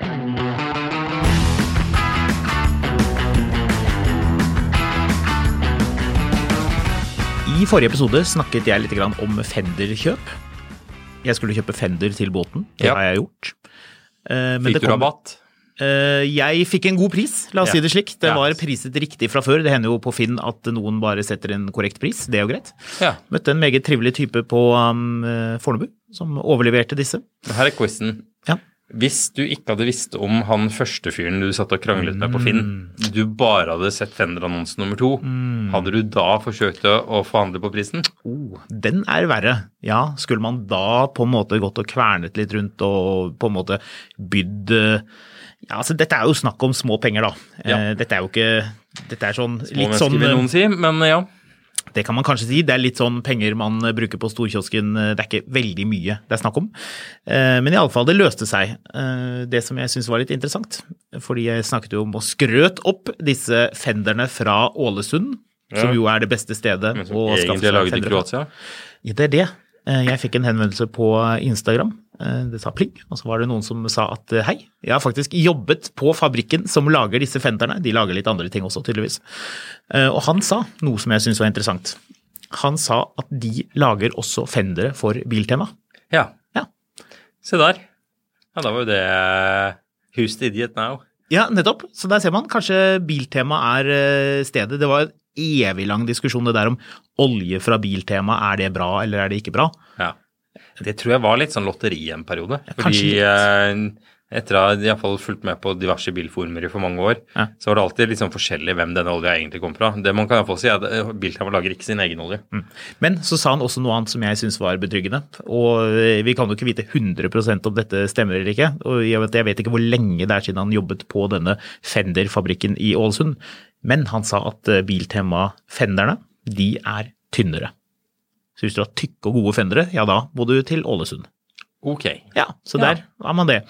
I forrige episode snakket jeg litt om Fender-kjøp. Jeg skulle kjøpe Fender til båten. Det Ja. har jeg gjort. Eh, men Fikk det du kom- rabatt? Eh, jeg fikk en god pris, la oss Ja. si det slik. Det Ja. var priset riktig fra før. Det hender jo på Finn at noen bare setter en korrekt pris. Det er jo greit. Møtte en meget trivelig type på um, eh, Fornebu, som overleverte disse. Her er quizen. Hvis du ikke hadde visst om han første fyren du satt og kranglet med på Finn, du bare hadde sett Fender-annonsen nummer to, hadde du da forsøkt å, å forhandle på prisen? Oh, den er verre. Ja, skulle man da på en måte gått og kvernet litt rundt og på en måte bydd eh, Ja, altså dette er jo snakk om små penger, da. Ja. Eh, Dette er jo ikke Dette er sånn Små litt mennesker sånn vil noen si, men ja. Det kan man kanskje si. Det er litt sånn penger man eh, bruker på storkiosken. Det er ikke veldig mye det er snakk om. Eh, Men i alle fall, det løste seg. Eh, Det som jeg syns var litt interessant, fordi jeg snakket jo om og skrøt opp disse fenderne fra Ålesund, som jo er det beste stedet å skaffe egentlig er seg laget i. Kroatia. Ja, det er det. Eh, Jeg fikk en henvendelse på Instagram. Eh, Det sa pling, og så var det noen som sa at eh, hei, jeg har faktisk jobbet på fabrikken som lager disse fenderne. De lager litt andre ting også, tydeligvis. Eh, Og han sa noe som jeg syns var interessant. Han sa at de lager også fendere for Biltema. Ja. Ja. Se der. Ja, da var jo det Who's the idiot now? Ja, nettopp. Så der ser man. Kanskje Biltema er stedet. Det var en evig lang diskusjon det der om olje fra Biltema, er det bra eller er det ikke bra? Ja. Det tror jeg var litt sånn lotteri en periode. kanskje Fordi litt. eh, etter å ha fulgt med på diverse bilformer i for mange år, Ja. så var det alltid litt sånn forskjellig hvem denne olja egentlig kom fra. Det man kan iallfall si er at eh, Biltema lager ikke sin egen olje. Men så sa han også noe annet som jeg syns var betryggende. Og eh, vi kan jo ikke vite 100% om dette stemmer eller ikke. Og jeg vet, jeg vet ikke hvor lenge det er siden han jobbet på denne Fender-fabrikken i Ålesund. Men han sa at Biltema-fenderne, de er tynnere. Så hvis du har tykke og gode fendere, ja da må du til Ålesund. Ok. Ja, så der har man det.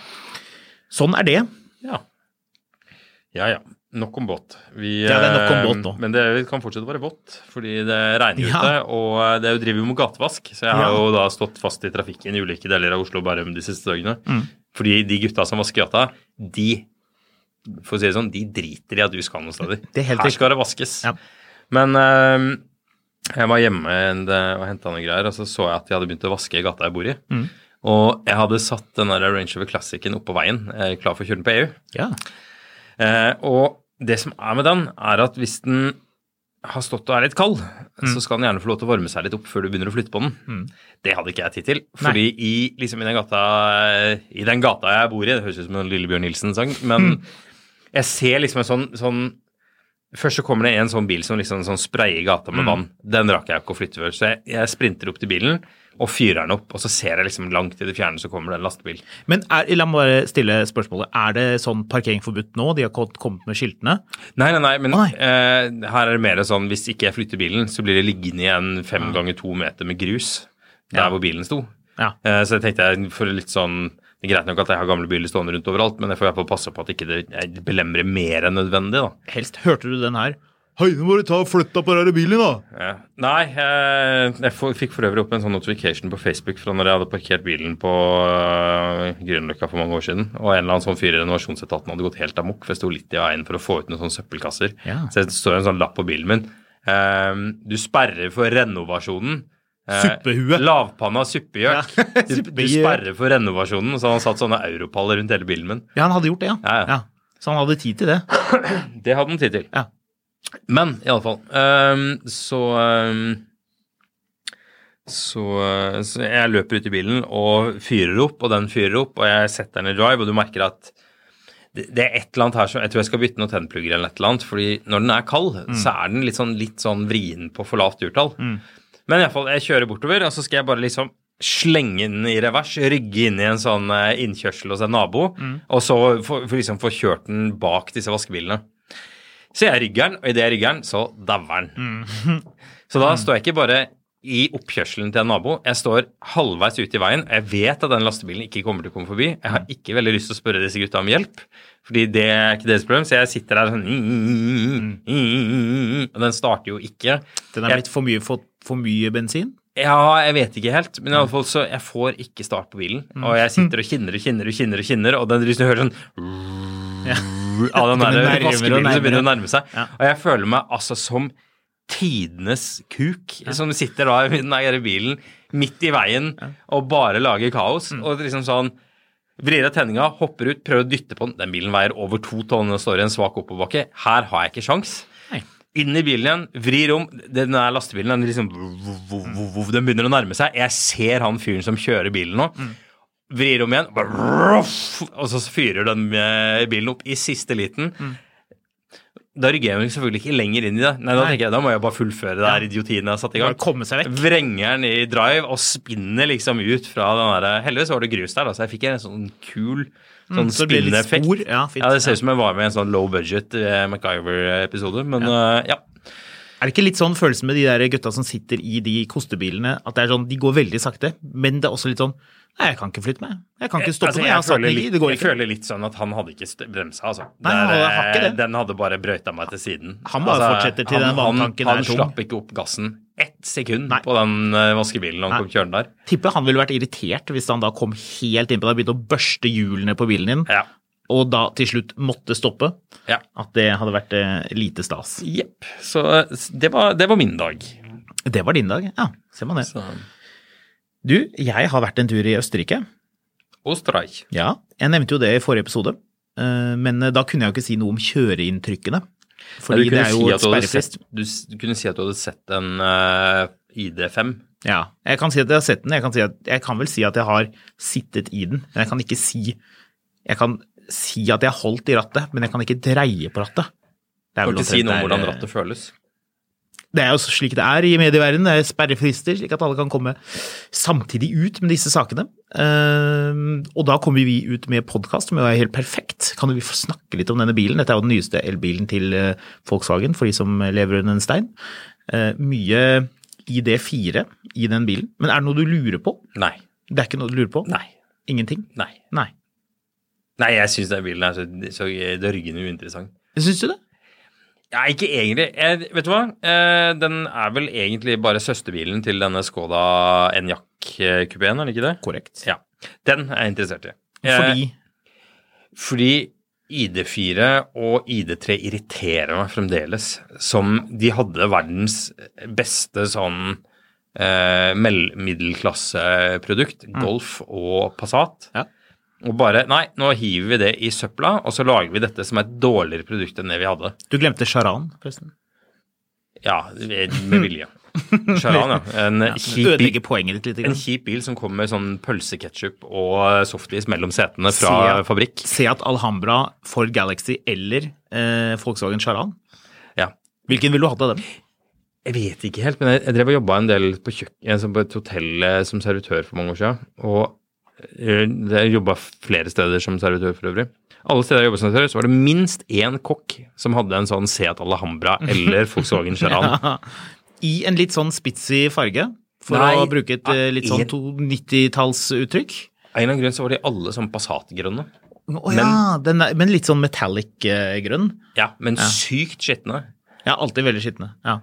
Sånn er det. Ja. Ja ja. Nok om båt. Vi, Ja, det er nok om eh, båt nå. Men det kan fortsette å være vått, fordi det regner Ja. ute. Og eh, det er jo driver jo med gatevask, så jeg har Ja. jo da stått fast i trafikken i ulike deler av Oslo og Bærum de siste dagene. Mm. Fordi de gutta som vasker gata, de for å si det sånn, de driter i at du skal noen sted. Det er helt Her skal det vaskes. Ja. Men eh, jeg var hjemme en- og henta noen greier, og så så jeg at de hadde begynt å vaske i gata jeg bor i. Mm. Og jeg hadde satt den der Range Rover Classicen oppå veien, eh, klar for å kjøre den på EU. Ja. Eh, og det som er med den, er at hvis den har stått og er litt kald, Mm. så skal den gjerne få lov til å varme seg litt opp før du begynner å flytte på den. Det hadde ikke jeg tid til. Fordi i, liksom i, den gata, i den gata jeg bor i, det høres ut som en Lillebjørn Nilsen-sang, men Mm. jeg ser liksom en sånn, sånn Først så kommer det en sånn bil som liksom sånn sprayer gata Mm. med vann. Den rakk jeg ikke å flytte før. Så jeg, jeg sprinter opp til bilen og fyrer den opp, og så ser jeg liksom langt i det fjerne så kommer det en lastebil. Men er, la meg bare stille spørsmålet. Er det sånn parkering forbudt nå? De har kom- kommet med skiltene? Nei, nei, nei, men Nei. eh, her er det mer sånn hvis ikke jeg flytter bilen, så blir det liggende igjen fem ganger to meter med grus der Ja. hvor bilen sto. Ja. Eh, så jeg tenkte jeg for litt sånn Det er greit nok at jeg har gamle biler stående rundt overalt, men jeg får i hvert fall passe på at ikke det ikke belemrer mer enn nødvendig, da. Helst hørte du den her. Hei, nå må du ta og flytte på denne bilen, da! Ja. Nei, jeg, jeg fikk for øvrig opp en sånn notification på Facebook fra når jeg hadde parkert bilen på uh, Grünerløkka for mange år siden, og en eller annen sånn fyr i renovasjonsetaten hadde gått helt amok, for jeg sto litt i veien for å få ut noen sånne søppelkasser. Ja. Så det står en sånn lapp på bilen min. Um, du sperrer for renovasjonen. Eh, Suppehue. Lavpanna suppegjøk. Du, du sperrer for renovasjonen, så han satt sånne europaller rundt hele bilen min. Ja, han hadde gjort det, ja. Ja, ja. Så han hadde tid til det. Det hadde han tid til. Ja. Men i alle fall um, Så um, så, eh, så jeg løper ut i bilen og fyrer opp, og den fyrer opp, og jeg setter den i drive, og du merker at det, det er et eller annet her som Jeg tror jeg skal bytte noen tennplugger eller et eller annet, fordi når den er kald, så er den litt sånn, litt sånn vrien på for lavt urtall. Men iallfall, jeg kjører bortover, og så skal jeg bare liksom slenge den i revers, rygge inn i en sånn eh, innkjørsel hos en nabo, og så få for liksom få kjørt den bak disse vaskebilene. Så jeg rygger den, og idet jeg rygger den, så dauer den. Så da står jeg ikke bare i oppkjørselen til en nabo, jeg står halvveis ute i veien. Jeg vet at den lastebilen ikke kommer til å komme forbi. Jeg har ikke veldig lyst til å spørre disse gutta om hjelp, fordi det er ikke deres problem. Så jeg sitter der sånn Og den starter jo ikke. Den er litt for mye, for, for mye bensin. Ja, jeg vet ikke helt, men i alle fall så jeg får ikke start på bilen. Og jeg sitter og kinner og kinner og kinner, og kinner, og den liksom hører sånn Ja. av den der vaskebilen som begynner å nærme seg. Ja. Og jeg føler meg altså som tidenes kuk som sitter da i den der bilen midt i veien og bare lager kaos. Mm. Og liksom sånn Vrir av tenninga, hopper ut, prøver å dytte på den. Den bilen veier over to tonn og står i en svak oppoverbakke. Her har jeg ikke sjans. Inn i bilen igjen, vrir om. Den der lastebilen den liksom Den begynner å nærme seg. Jeg ser han fyren som kjører bilen nå. Vrir om igjen, og så fyrer den bilen opp i siste liten. Da rygger jeg jo selvfølgelig ikke lenger inn i det. Nei, Da Nei. tenker jeg, da må jeg bare fullføre det her idiotien jeg har satt i gang. Komme seg vekk. Vrenger den i drive og spinner liksom ut fra den der Heldigvis var det grus der, da, så jeg fikk en sånn kul sånn så det ble litt spinneffekt. Ja, fint. Ja, det ser ut som jeg var med i en sånn low budget eh, MacGyver-episode, men eh, ja. Er det ikke litt sånn følelsen med de der gutta som sitter i de kostebilene, at det er sånn, de går veldig sakte, men det er også litt sånn Nei, jeg kan ikke flytte meg. Jeg kan ikke stoppe Altså. Jeg har føler litt, Det går jeg ikke. føler litt sånn at han hadde ikke bremsa, altså. Nei, han ikke det. Den hadde bare brøyta meg til siden. Han bare Altså, fortsetter til han- den vanntanken er tom. Han slapp ikke opp gassen ett sekund Nei. på den eh, vaskebilen han Nei. kom kjørende der. Tipper han ville vært irritert hvis han da kom helt innpå deg og begynte å børste hjulene på bilen din, Ja. og da til slutt måtte stoppe. ja. At det hadde vært eh, lite stas. Jepp. Så eh, det var, det var min dag. Det var din dag. Ja, ser man det. Så. Du, jeg har vært en tur i Østerrike. Streik. Ja, jeg nevnte jo det i forrige episode, eh, men da kunne jeg jo ikke si noe om kjøreinntrykkene. Fordi du, det er jo si et sperrefrist. du, du kunne si at du hadde sett en uh, ID5. Ja, jeg kan si at jeg har sett den. Jeg kan, si at, jeg kan vel si at jeg har sittet i den, men jeg kan ikke si Jeg kan si at jeg har holdt i rattet, men jeg kan ikke dreie på rattet. Det er Kan vel ikke si noe om hvordan eh, rattet føles. Det er jo slik det er i medieverdenen. Det er sperrefrister, slik at alle kan komme samtidig ut med disse sakene. Ehm, og da kommer vi ut med podkast, som jo er helt perfekt. Kan vi få snakke litt om denne bilen? Dette er jo den nyeste elbilen til eh, Volkswagen, for de som lever under en stein. Eh, mye ID4 i den bilen. Men er det noe du lurer på? Nei. Det er ikke noe du lurer på? Nei. Ingenting? Nei. Nei. Nei, jeg syns den bilen er så, så dørgende uinteressant. Syns du det? Ja, ikke egentlig. Jeg, vet du hva? Eh, den er vel egentlig bare søsterbilen til denne Skoda Enyaq-kupeen, er det ikke det? Korrekt. Ja. Den er jeg interessert i. Eh, Fordi Fordi ID4 og ID3 irriterer meg fremdeles. Som de hadde verdens beste sånn eh, middelklasseprodukt. Golf og Passat. Ja. Og bare Nei, nå hiver vi det i søpla, og så lager vi dette som et dårligere produkt enn det vi hadde. Du glemte Charan, forresten. Ja, med vilje. Charan, ja. En kjip bil. Ditt. En kjip bil som kommer med sånn pølseketchup og softis mellom setene fra Seat. fabrikk. Seat Alhambra, Ford Galaxy eller eh, Volkswagen Charan. Ja. Hvilken ville du hatt av dem? Jeg vet ikke helt, men jeg, jeg drev og jobba en del på, kjøkken, på et hotell eh, som servitør for mange år siden. Og jeg jobba flere steder som servitør for øvrig. Alle steder jeg jobbet som servitør, så var det minst én kokk som hadde en sånn Seat Alhambra eller Volkswagen Charan. I en litt sånn spitsy farge, for Nei, å bruke et eh, litt sånn en- to- 90-tallsuttrykk. Av en eller annen grunn så var de alle sånn Passat-grønne. Å ja, den er, men litt sånn metallic-grønn. Ja, men sykt skitne. Ja, alltid veldig skitne. Ja.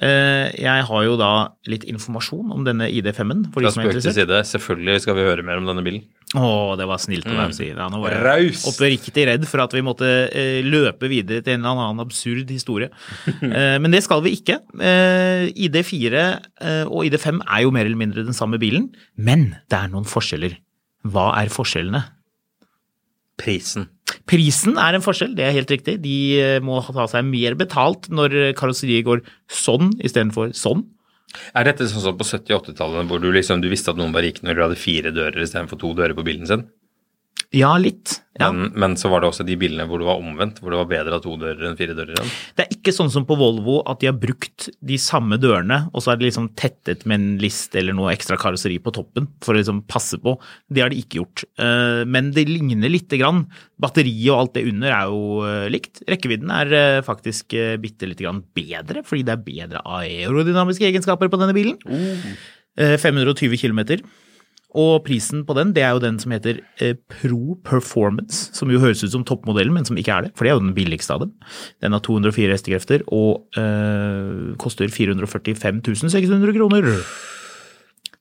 Eh, Jeg har jo da litt informasjon om denne ID5-en, for de som er interessert. side, selvfølgelig skal vi høre mer om denne bilen. Å, det var snilt av deg å si. Ja, nå var jeg Raus. oppriktig redd for at vi måtte eh, løpe videre til en eller annen absurd historie. Eh, men det skal vi ikke. Eh, ID4 eh, og ID5 er jo mer eller mindre den samme bilen, men det er noen forskjeller. Hva er forskjellene? Prisen. Prisen er en forskjell, det er helt riktig. De eh, må ta seg mer betalt når karosseriet går sånn istedenfor sånn. Er dette sånn som på 70- og 80-tallet, hvor du liksom du visste at noen var rik når du hadde fire dører istedenfor to dører på bilen sin? Ja, litt. Ja. Men, men så var det også de bilene hvor det var omvendt, hvor det var bedre av to dører enn fire dører Enn. Det er ikke sånn som på Volvo at de har brukt de samme dørene, og så er det liksom tettet med en liste eller noe ekstra karosseri på toppen for å liksom passe på. Det har de ikke gjort. Eh, Men det ligner lite grann. Batteriet og alt det under er jo eh, likt. Rekkevidden er eh, faktisk bitte lite grann bedre, fordi det er bedre aerodynamiske egenskaper på denne bilen. Mm. 520 km. Og prisen på den, det er jo den som heter eh, Pro Performance, som jo høres ut som toppmodellen, men som ikke er det, for det er jo den billigste av dem. Den har 204 hestekrefter og øh, koster 445 600 kroner.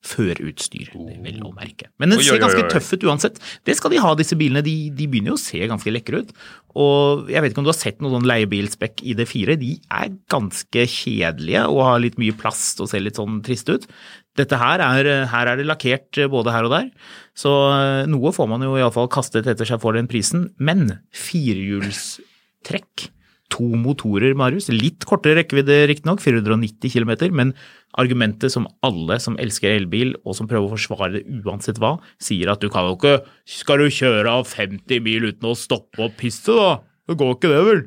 Før utstyr, det vil å merke. Men den ser ganske tøff ut uansett. Det skal de ha, disse bilene. De, de begynner jo å se ganske lekre ut. Og jeg vet ikke om du har sett noen sånn leiebilspekk i D4. De er ganske kjedelige og har litt mye plast og ser litt sånn triste ut. Dette her er, her er det lakkert både her og der, så eh, noe får man jo iallfall kastet etter seg for den prisen. Men firehjulstrekk, to motorer, Marius, litt kortere rekkevidde riktignok, 490 km, men argumentet som alle som elsker elbil og som prøver å forsvare det uansett hva, sier at du kan jo ikke Skal du kjøre av 50 mil uten å stoppe og pisse, da? Det går ikke det, vel?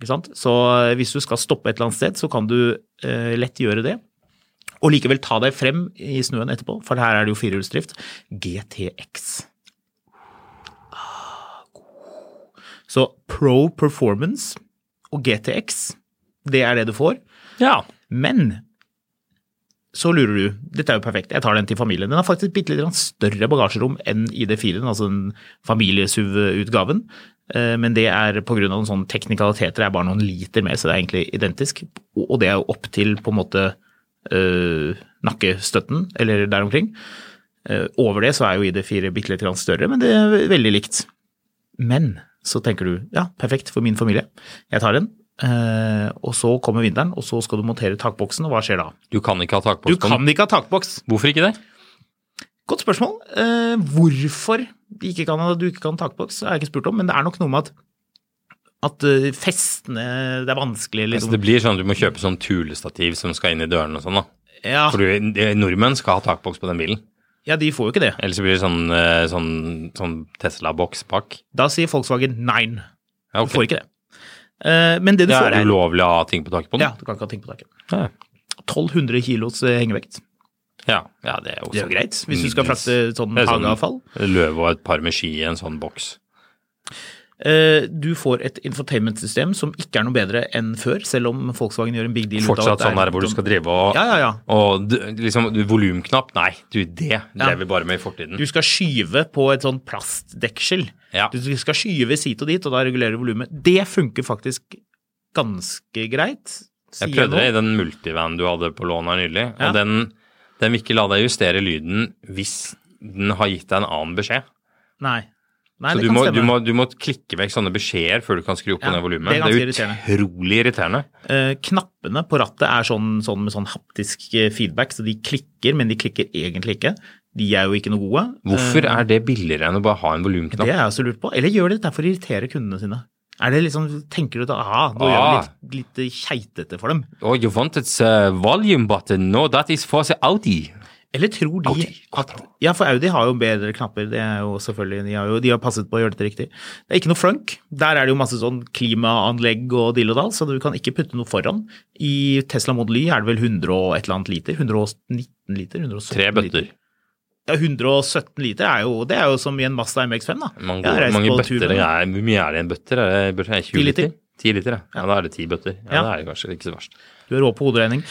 Ikke sant? Så eh, hvis du skal stoppe et eller annet sted, så kan du eh, lett gjøre det. Og likevel ta deg frem i snøen etterpå, for her er det jo firehjulsdrift. GTX. Så Pro Performance og GTX, det er det du får. Ja. Men så lurer du, dette er jo perfekt, jeg tar den til familien. Den har faktisk bitte litt større bagasjerom enn ID4-en, altså den familiesuv-utgaven. Eh, Men det er pga. noen sånne teknikaliteter, det er bare noen liter mer, så det er egentlig identisk. Og det er jo opp til på en måte nakkestøtten, eller der omkring. Eh, Over det så er jo ID4 bitte litt større, men det er veldig likt. Men så tenker du ja, perfekt for min familie, jeg tar den. Eh, og så kommer vinteren, og så skal du montere takboksen, og hva skjer da? Du kan ikke ha takboks Du kan ikke ha takboks. Hvorfor ikke det? Godt spørsmål. Eh, hvorfor ikke kan, du ikke kan ha takboks, har jeg ikke spurt om, men det er nok noe med at at eh, festene Det er vanskelig, Altså, liksom. det blir sånn at du må kjøpe sånn tulestativ som skal inn i dørene og sånn, da. Ja, For nordmenn skal ha takboks på den bilen. ja, de får jo ikke det. Ellers så blir det sånn, eh, sånn, sånn Tesla-bokspakk. Da sier Volkswagen nei. Ja, Du får ikke det. Eh, men det du Det får, er ulovlig å ha ting på taket på den? Ja, du kan ikke ha ting på taket. Ja. 1200 kilos hengevekt. Ja, ja, det er Det er sånn greit, hvis du skal frakte sånn er sånn løv og et par med ski i en sånn boks. Eh, Du får et infotainment-system som ikke er noe bedre enn før, selv om Volkswagen gjør en big deal ut av Fortsatt det Fortsatt sånn der hvor du skal drive og, Ja, ja, ja. og liksom volumknapp. Nei, du, det drev vi bare med i fortiden. Du skal skyve på et sånn plastdeksel. Du skal skyve sit og dit, og da regulerer du volumet. Det funker faktisk ganske greit. Jeg prøvde det i den multivan du hadde på lån her nylig, og den, den vil ikke la deg justere lyden hvis den har gitt deg en annen beskjed. Nei. Nei, Så du må, du, må, du må klikke vekk sånne beskjeder før du kan skru opp Ja, på ned volumet. det er Det er, utrolig irriterende. Eh, knappene på rattet er sånn, sånn med sånn haptisk eh, feedback, så de klikker, men de klikker egentlig ikke. De er jo ikke noe gode. Hvorfor Eh, er det billigere enn å bare ha en volumknapp? Det er jeg også lurt på. Eller gjør de dette for å irritere kundene sine? Er det liksom, Tenker du at aha, nå Ah. gjør vi litt, litt keitete for dem? Oh, you wanted a volume button? No, that is for the Audi. Eller tror de at Ja, for Audi har jo bedre knapper. Det er jo selvfølgelig, De har jo de har passet på å gjøre dette riktig. Det er ikke noe flunk. Der er det jo masse sånn klimaanlegg og dill og dall, så du kan ikke putte noe foran. I Tesla Model Y er det vel 100 og et eller annet liter? 119 liter? 117 Tre liter. bøtter. Ja, 117 liter er jo, det er jo som i en Mazda MX5, da. Mange, Jeg mange bøtter det er, Hvor mye er det i en bøtter? Er det, bøtter? er det 20 10 liter. liter? 10 liter, ja. ja. Da er det 10 bøtter. Ja, Ja. Det er kanskje ikke så verst. Du er rå på hoderegning.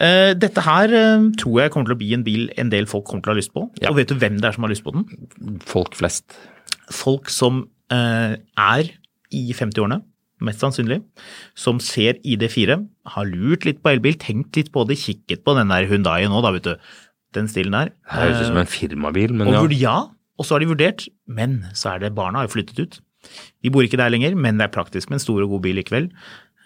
Eh, dette her eh, tror jeg kommer til å bli en bil en del folk kommer til å ha lyst på. Ja. Og vet du hvem det er som har lyst på den? Folk flest. Folk som eh, er i 50-årene, mest sannsynlig, som ser ID4, har lurt litt på elbil, tenkt litt på det, kikket på den der Hyundaien nå, da, vet du. Den stilen der. Det høres ut som en firmabil, men og ja, Og så har de vurdert, men så er det barna har jo flyttet ut. De bor ikke der lenger, men det er praktisk med en stor og god bil likevel.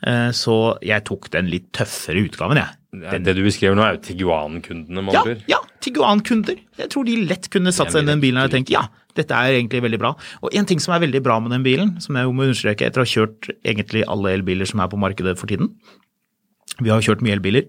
Eh, Så jeg tok den litt tøffere utgaven, jeg. Den, Det du beskriver nå, er jo Tiguan-kundene, ja, ja, Tiguan-kunder. Jeg tror de lett kunne satt seg i den bilen og tenkt ja, dette er egentlig veldig bra. Og en ting som er veldig bra med den bilen, som jeg må understreke etter å ha kjørt egentlig alle elbiler som er på markedet for tiden, vi har jo kjørt mye elbiler,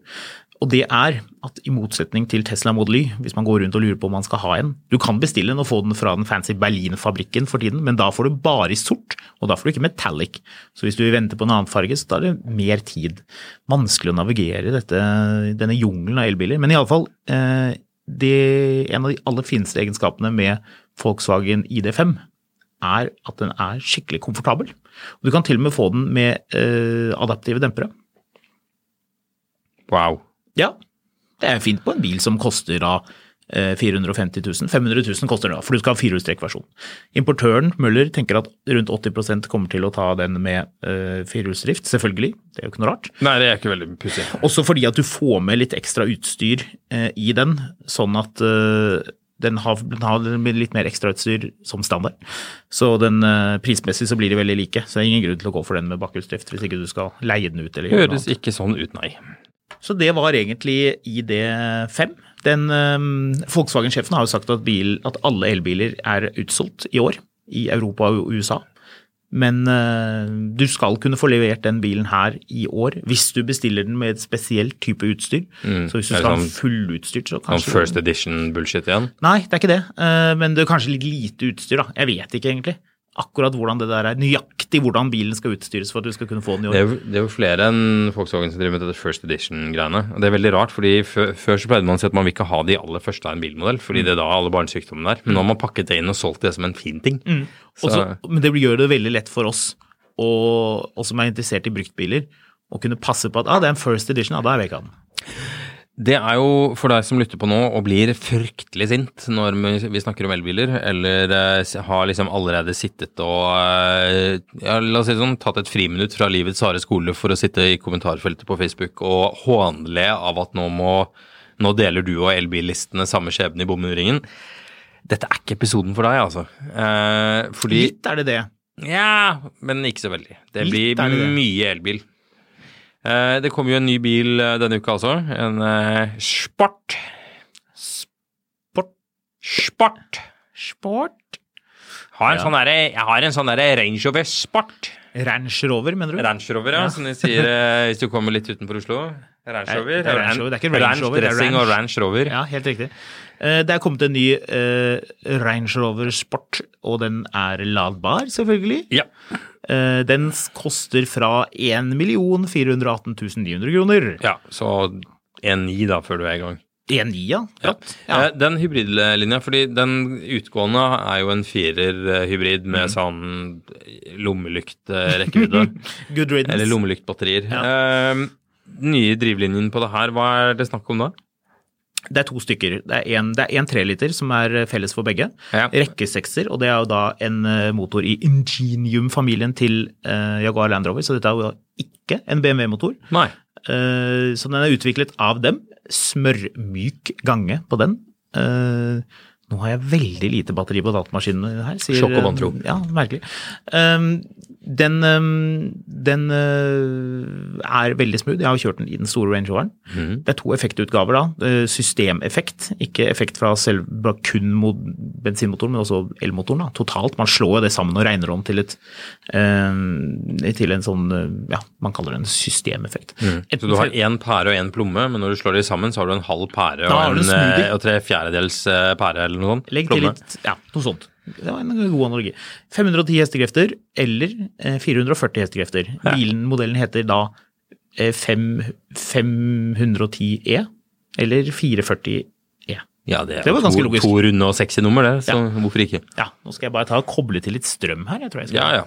og det er at i motsetning til Tesla Model Y, hvis man går rundt og lurer på om man skal ha en, du kan bestille den og få den fra den fancy Berlin-fabrikken for tiden, men da får du bare i sort, og da får du ikke metallic. Så hvis du vil vente på en annen farge, så tar det mer tid. Vanskelig å navigere dette, denne jungelen av elbiler. Men iallfall, eh, det- en av de aller fineste egenskapene med Volkswagen ID5 er at den er skikkelig komfortabel. Du kan til og med få den med eh, adaptive dempere. Wow. Ja, det er fint på en bil som koster da eh, 450 000. 500 000 koster den da, for du skal ha firehjulstrekkversjon. Importøren, Møller, tenker at rundt 80% kommer til å ta den med uh, firehjulsdrift, selvfølgelig. Det er jo ikke noe rart. Nei, det er ikke veldig pussig. Også fordi at du får med litt ekstra utstyr uh, i den, sånn at eh, den har, den har litt mer ekstrautstyr som standard. Så den eh, prismessig så blir de veldig like. Så det er ingen grunn til å gå for den med bakhjulsdrift hvis ikke du skal leie den ut. Høres ikke sånn ut, nei. så det var egentlig ID5. Den, um, Volkswagen-sjefen har jo sagt at, bil, at alle elbiler er utsolgt i år i Europa og USA. Men eh, du skal kunne få levert den bilen her i år hvis du bestiller den med et spesielt type utstyr. Så hvis du skal ha sånn- fullutstyrt, så Sånn kanskje first edition-bullshit igjen. Nei, det er ikke det. Eh, Men det er kanskje litt lite utstyr, da. Jeg vet ikke egentlig. Akkurat hvordan det der er. Nøyaktig hvordan bilen skal utstyres for at du skal kunne få den i år. Det er, jo, det er jo flere enn Volkswagen som driver med dette first edition-greiene. Og Det er veldig rart, fordi før, før så pleide man å si at man vil ikke ha de aller første av en bilmodell, fordi det er da alle barnesykdommene er. Men nå har man pakket det inn og solgt det som en fin ting. Mm. Også, men det gjør det veldig lett for oss, og, og som er interessert i bruktbiler, å kunne passe på at ah, det er en first edition, ja, da er jeg ikke av den. Det er jo for deg som lytter på nå og blir fryktelig sint når vi- snakker om elbiler, eller eh, har liksom allerede sittet og eh, ja, la oss si det sånn, tatt et friminutt fra livets harde skole for å sitte i kommentarfeltet på Facebook og hånle av at nå må nå deler du og elbillistene samme skjebne i bomuringen. Dette er ikke episoden for deg, altså. Eh, fordi Litt er det det. Ja, men ikke så veldig. Det Litt blir det. mye elbil. Eh, det kommer jo en ny bil eh, denne uka også. En eh, Sport. Sport. Sport. Sport. Har en Ja. sånn der, jeg har en sånn derre Range Rover Sport. Range Rover, mener du? Range Rover, ja, som de sier hvis du kommer litt utenfor Oslo. Range Rover. det er Range Rover, det er ikke Range Rover, det er dressing og Range. Range Rover. Ja, helt riktig. Det er kommet en ny uh, Range Rover Sport, og den er ladbar, selvfølgelig. Ja. Eh, Den koster fra 1 418 900 kroner. ja, så 1,9 da, før du er i gang. 1,9, ja. Ja. Ja. Eh, Den hybridlinja, fordi den utgående er jo en firer-hybrid med Mm. sånn lommelyktrekkevidde. Good riddance. eller lommelyktbatterier. Ja. Den nye drivlinjen på det her, hva er det snakk om da? Det er to stykker. Det er en, det er en treliter som er felles for begge. Ja. Rekkesekser, og det er jo da en eh, motor i Ingenium-familien til uh, Jaguar Land Rover, så dette er jo ikke en BMW-motor. Nei. Uh, så den er utviklet av dem. Smørmyk gange på den. Uh, nå har jeg veldig lite batteri på datamaskinen her. Sier, Sjokk og vantro. Ja, merkelig. Eh, den den eh, er veldig smooth. Jeg har kjørt den i den store Range Roveren. Mm. Det er to effektutgaver da. Systemeffekt, ikke effekt fra selv, kun mot bensinmotoren, men også elmotoren. da. Totalt. Man slår jo det sammen og regner om til et eh, til en sånn eh, ja, man kaller det en systemeffekt. Et- Så du har én pære og én plomme, men når du slår de sammen, så har du en halv pære og, en, en eh, og tre fjerdedels pære eller noe sånt. Legg til litt Ja, noe sånt. Det var en god analogi. 510 hestekrefter eller eh, 440 hestekrefter. Bilen, modellen heter da eh, 510E eller 440E. Ja, det Det var to, logisk. to runde og sexy nummer, det, så Ja. hvorfor ikke? Ja, nå skal jeg bare ta og koble til litt strøm her. jeg tror jeg skal. Ja, ja.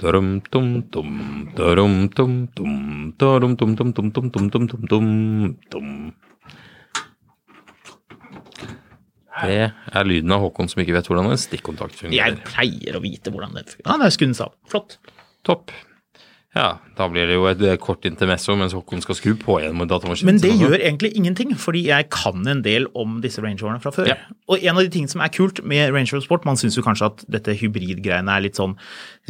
Darum, tum, tum, darum, tum, Det er lyden av Håkon som ikke vet hvordan en stikkontakt fungerer. Jeg pleier å vite hvordan det fungerer. Ja, det er skrudd av. Flott. Topp. Ja, da blir det jo et eh, kort intermesso mens Håkon skal skru på igjen med datamaskinen. Men det gjør egentlig ingenting, fordi jeg kan en del om disse Range Roverne fra før. Ja. Og en av de tingene som er kult med Range Rover Sport, man syns jo kanskje at dette hybridgreiene er litt sånn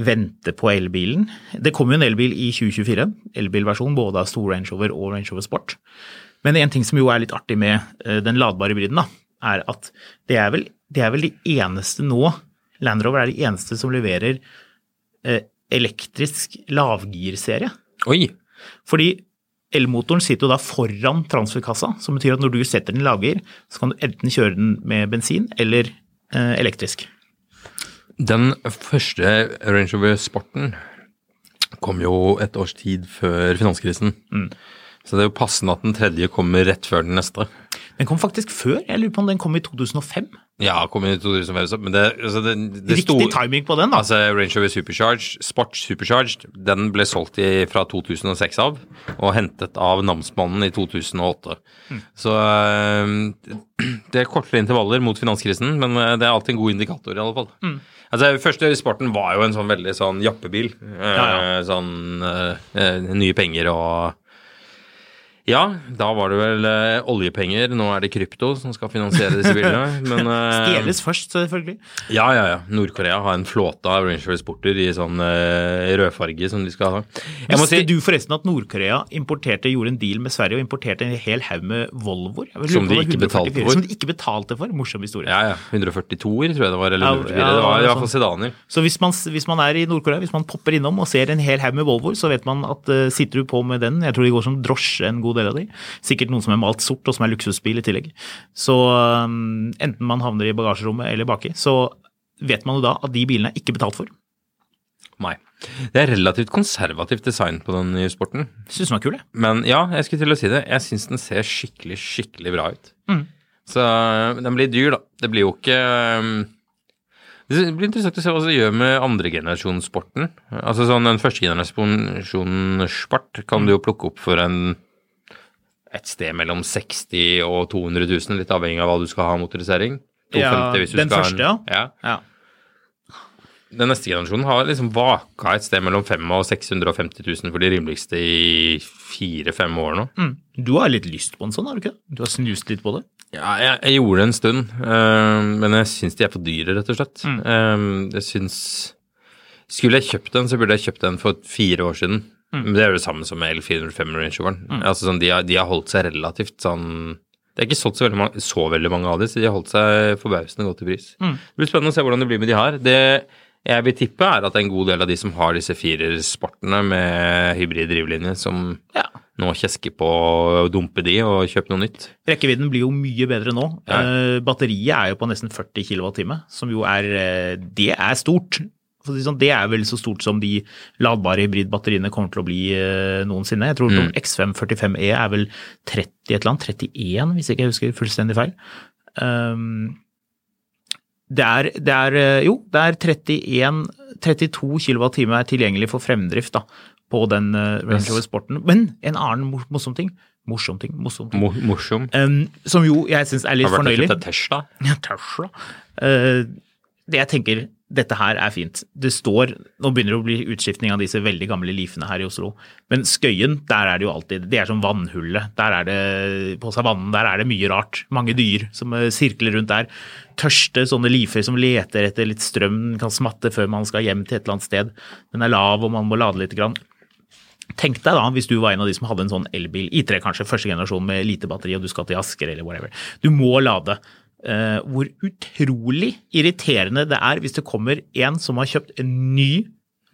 vente på elbilen. Det kommer jo en elbil i 2024, elbilversjon både av stor Range Rover og Range Rover Sport. Men en ting som jo er litt artig med eh, den ladbare hybriden, da, er at det er vel, det er vel de eneste nå Land Rover er de eneste som leverer eh, elektrisk lavgirserie. Oi! Fordi elmotoren sitter jo da foran transferkassa, som betyr at når du setter den i lavgir, så kan du enten kjøre den med bensin eller eh, elektrisk. Den første Range Rover Sporten kom jo et års tid før finanskrisen. Så det er jo passende at den tredje kommer rett før den neste. Den kom faktisk før. Jeg lurer på om den kom i 2005. Ja, kom i 2005, men det, altså det, det Riktig sto- timing på den, da. Altså Range Rover Supercharged, Sport Supercharged, den ble solgt i, fra 2006 av, og hentet av namsmannen i 2008. Så øh, det er kortere intervaller mot finanskrisen, men øh, det er alltid en god indikator i alle fall. Altså, første Sporten var jo en sånn veldig sånn jappebil. Ja, Ja, Sånn øh, øh, nye penger og ja, da var det vel øh, oljepenger. Nå er det krypto som skal finansiere disse bilene. Men, øh, Stjeles først, selvfølgelig. ja, ja, ja. Nord-Korea har en flåte av Range Rover Sporter i sånn eh, rødfarge som de skal ha. Jeg Visste si, du forresten at Nord-Korea importerte, gjorde en deal med Sverige og importerte en hel haug med Volvoer? Som de ikke betalte for? Som de ikke betalte for. Morsom historie. ja, ja. 142-er tror jeg det var, eller Ja, 144. ja, det var i sånn. hvert fall sedaner. Så hvis man, hvis man er i Nord-Korea, hvis man popper innom og ser en hel haug med Volvoer, så vet man at uh, sitter du på med den, jeg tror de går som drosje en god del av de, sikkert noen som er malt sort og som er luksusbil i tillegg, så um, enten man havner i bagasjerommet eller baki, så vet man jo da at de bilene er ikke betalt for. Nei. Det er relativt konservativt design på den nye sporten. Syns den var kul, jeg. Men ja, jeg skulle til å si det. Jeg syns den ser skikkelig, skikkelig bra ut. Mm. Så øh, den blir dyr, da. Det blir jo ikke øhm, Det blir interessant å se hva det gjør med andregenerasjonssporten. Altså sånn den første generasjonen sport kan du jo plukke opp for en et sted mellom 60 og 200 000, litt avhengig av hva du skal ha av motorisering. Ja, 250 hvis du den ha en- første, ja. ja. Ja. Den neste generasjonen har liksom vaka et sted mellom 500 og 650 000 for de rimeligste i fire-fem år nå. Mm. Du har litt lyst på en sånn, har du ikke? det? Du har snust litt på det? Ja, jeg, jeg gjorde det en stund, øh, men jeg syns de er for dyre, rett og slett. Mm. Øh, jeg syns Skulle jeg kjøpt den, så burde jeg kjøpt den for fire år siden. Mm. Det er jo det samme som med L405 Range mm. Altså, sånn, de, har, de har holdt seg relativt sånn Det er ikke solgt så veldig, mange, så veldig mange av dem, så de har holdt seg forbausende godt i pris. Mm. Det blir spennende å se hvordan det blir med de her. Det jeg vil tippe, er at en god del av de som har disse firersportene med hybrid drivlinje, som Ja. nå kjesker på å dumpe de og kjøpe noe nytt. Rekkevidden blir jo mye bedre nå. Ja. Eh, batteriet er jo på nesten 40 kWt, som jo er eh, Det er stort. For å si det er vel så stort som de ladbare hybridbatteriene kommer til å bli eh, noensinne. Jeg tror Mm. X545E er vel 30 et eller annet, 31 hvis ikke jeg husker fullstendig feil. Um, det er, det er eh, Jo, det er 31 32 kWt er tilgjengelig for fremdrift da, på den eh, Range Rover Sporten. Men en annen mor- morsom ting Morsom ting, morsom ting. Mor morsom. Um, som jo jeg syns er litt fornøyelig. Har vært fornøyelig. Tesla? Ja, Tesla. Uh, det jeg tenker, dette her er fint. Det står Nå begynner det å bli utskiftning av disse veldig gamle lifene her i Oslo. Men Skøyen, der er det jo alltid Det er som vannhullet. Der er det På savannen, der er det mye rart. Mange dyr som eh, sirkler rundt der. Tørste sånne lifer som leter etter litt strøm, kan smatte før man skal hjem til et eller annet sted. Den er lav, og man må lade litt. Grann. Tenk deg da, hvis du var en av de som hadde en sånn elbil, I3 kanskje, første generasjon med lite batteri, og du skal til Asker eller whatever. Du må lade. Eh, hvor utrolig irriterende det er hvis det kommer en som har kjøpt en ny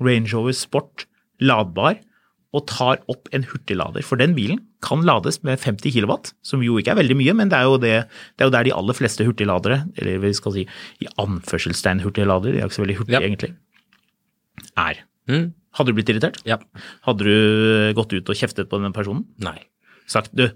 Range Rover Sport ladbar, og tar opp en hurtiglader. For den bilen kan lades med 50 kW, som jo ikke er veldig mye, men det er jo, det, det er jo der de aller fleste hurtigladere, eller vi skal si i anførselstegn hurtigladere, de er ikke så veldig hurtige Ja. egentlig, er. Mm. Hadde du blitt irritert? Ja. Hadde du gått ut og kjeftet på den personen? Nei. Sagt du,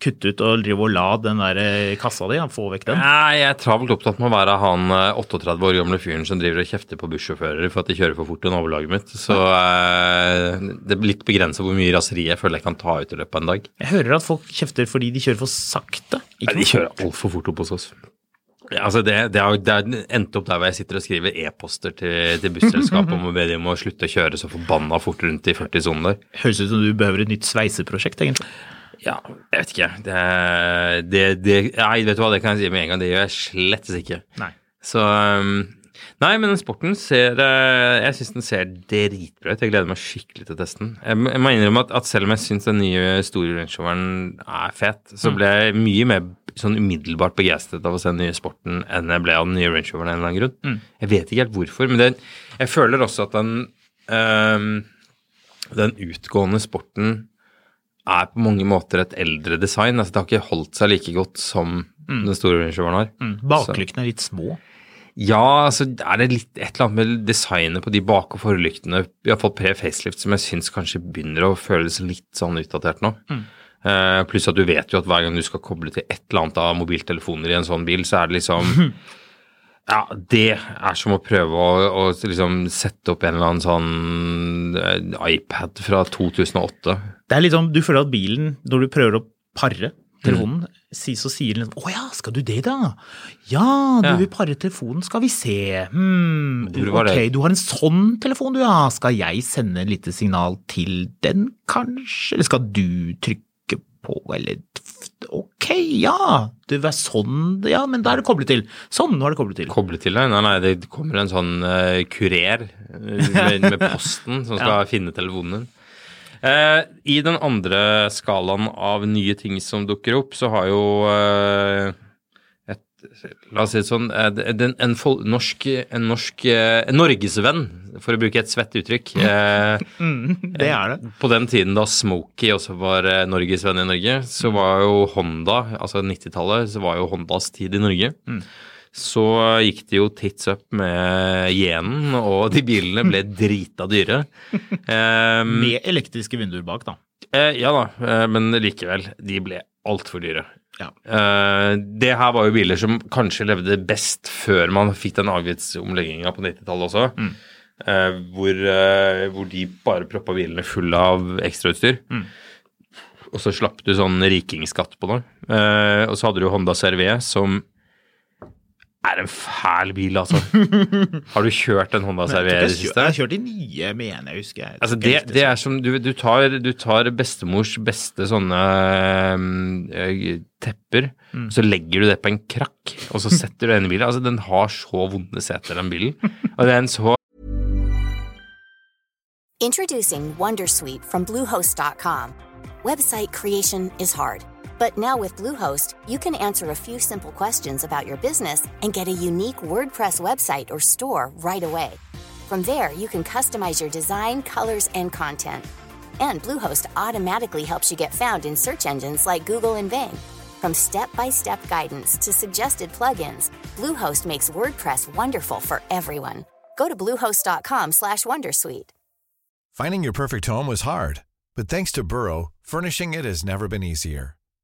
kutt ut og drive og la den der eh, kassa di, få vekk den? Nei, jeg er travelt opptatt med å være han eh, 38 år gamle fyren som driver og kjefter på bussjåfører for at de kjører for fort i nabolaget mitt. Så eh, det er litt begrensa hvor mye raseri jeg føler jeg kan ta ut i løpet av en dag. Jeg hører at folk kjefter fordi de kjører for sakte. Nei, de kjører altfor fort opp hos oss. Ja, altså det, det, har, det har endt opp der hvor jeg sitter og skriver e-poster til, til busselskapet om å be dem om å slutte å kjøre så forbanna fort rundt i 40-sonen der. Høres ut som du behøver et nytt sveiseprosjekt, egentlig. Ja, jeg vet ikke. Det, det, det Nei, vet du hva, det kan jeg si med en gang. Det gjør jeg slett ikke. Nei. Så um, Nei, men sporten ser eh, Jeg syns den ser dritbra ut. Jeg gleder meg skikkelig til testen. Jeg må innrømme at, at selv om jeg syns den nye store Range Roveren er fet, så ble jeg mye mer sånn umiddelbart begeistret av å se den nye sporten enn jeg ble av den nye Range Roveren av en eller annen grunn. Jeg vet ikke helt hvorfor, men det, jeg føler også at den ehm, den utgående sporten er på mange måter et eldre design. Altså, det har ikke holdt seg like godt som den store Range Roveren har. Mm. Baklyktene er litt små. Ja, altså er det litt et eller annet med designet på de bak- og forlyktene, iallfall pre-facelift, som jeg syns kanskje begynner å føles litt sånn utdatert nå. Eh, pluss at du vet jo at hver gang du skal koble til et eller annet av mobiltelefoner i en sånn bil, så er det liksom Ja, det er som å prøve å, å liksom sette opp en eller annen sånn eh, iPad fra 2008. Det er litt sånn, Du føler at bilen, når du prøver å pare telefonen, si- så sier den liksom 'Å ja, skal du det, da?' 'Ja, du Ja. vil pare telefonen, skal vi se.' Hmm, ok, du har en sånn telefon, du, ja. Skal jeg sende et lite signal til den, kanskje? Eller skal du trykke på, eller Ok, ja. Det var sånn Ja, men da er det koblet til. Sånn, nå er det koblet til. Koblet til? Nei, nei, det kommer en sånn uh, kurer eh, med, med posten som skal finne telefonen din. Uh, I den andre skalaen av nye ting som dukker opp, så har jo et, La oss si det sånn eh, det- en, fol, norsk, en norsk eh, en norgesvenn, for å bruke et svett uttrykk. mm, Det er det. på den tiden da Smokie også var eh, norgesvenn i Norge, så var jo Honda, altså 90-tallet, så var jo Hondas tid i Norge. Så gikk det jo tits up med Yenen, og de bilene ble drita dyre. Um, Med elektriske vinduer bak, da. eh, ja da, eh, men likevel, de ble altfor dyre. Ja. Uh, det her var jo biler som kanskje levde best før man fikk den avgiftsomlegginga på 90-tallet også. Eh, hvor, uh, hvor de bare proppa bilene fulle av ekstrautstyr. Og så slapp du sånn rikingskatt på det. Og så hadde du Honda Cervé som er en fæl bil, altså. Har du kjørt en Honda CRV i det Jeg har kjørt i nye, mener jeg husker. jeg. Altså det, det er som du, du, tar, du tar bestemors beste sånne øh, tepper, så legger du det på en krakk, og så setter du den i bilen. Altså Den har så vonde seter, den bilen. Og det er en så Introducing Wondersuite from Bluehost.com. Website creation is hard, but now with Bluehost, you can answer a few simple questions about your business and get a unique WordPress website or store right away. From there, you can customize your design, colors, and content. And Bluehost automatically helps you get found in search engines like Google and Bing. From step-by-step guidance to suggested plugins, Bluehost makes WordPress wonderful for everyone. Go to bluehost.com/wondersuite. Finding your perfect home was hard, but thanks to Burrow, furnishing it has never been easier.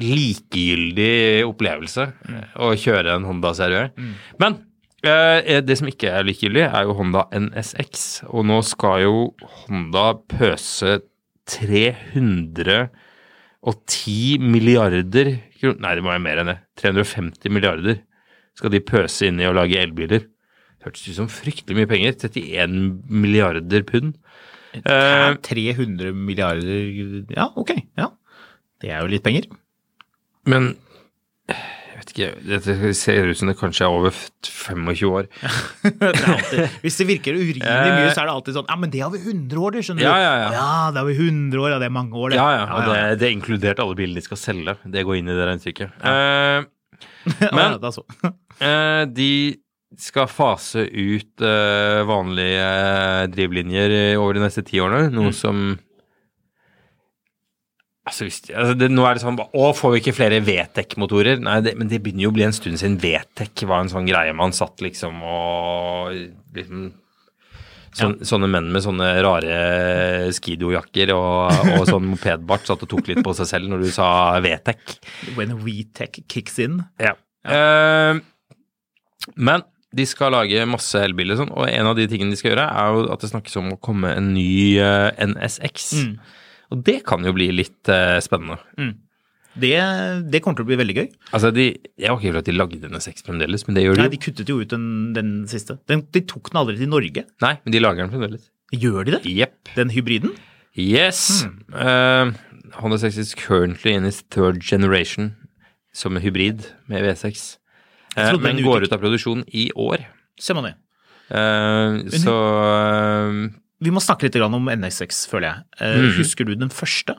likegyldig opplevelse å kjøre en Honda CRV. Men eh, det som ikke er likegyldig, er jo Honda NSX. Og nå skal jo Honda pøse 310 milliarder kroner Nei, det må være mer enn det. 350 milliarder skal de pøse inn i å lage elbiler. Hørtes ut som fryktelig mye penger. 31 milliarder pund. Eh, 300 milliarder Ja, ok. Ja. Det er jo litt penger. Men jeg vet ikke, dette ser ut som det kanskje er over 25 år. Det alltid, hvis det virker urimelig mye, så er det alltid sånn Ja, men det har vi 100 år, det, skjønner Ja, du. ja, ja. ja, det har vi 100 år, ja, det er mange år, det. Ja, ja, og det, det er inkludert alle bilene de skal selge. Det går inn i det regnestykket. Ja, Men- eh, de skal fase ut uh, vanlige drivlinjer over de neste ti årene, noe som Altså, hvis, altså det, nå er det sånn Å, får vi ikke flere VTEC-motorer? Nei, det, men det begynner jo å bli en stund siden VTEC var en sånn greie man satt liksom og liksom sånn, Sånne menn med sånne rare skidojakker og, og sånn mopedbart satt og tok litt på seg selv når du sa VTEC. When Vetec kicks in. Ja. Eh, men de skal lage masse elbiler, og sånn, og en av de tingene de skal gjøre, er jo at det snakkes om å komme en ny uh, NSX. Og det kan jo bli litt eh, spennende. Det, det kommer til å bli veldig gøy. Altså, de, Jeg var ikke klar at de lagde denne seks fremdeles, men det gjør de jo. Nei. De kuttet jo ut den, den siste. Den, de tok den aldri til Norge. Nei, men de lager den fremdeles. Gjør de det? Yep. Den hybriden? Yes. Eh, Honda 6 is currently in its third generation som en hybrid med V6. Uh, men går ut av produksjon i år. Ser man det. Uh, så eh, Vi må snakke litt om NSX, føler jeg. Eh, Mhm. Husker du den første?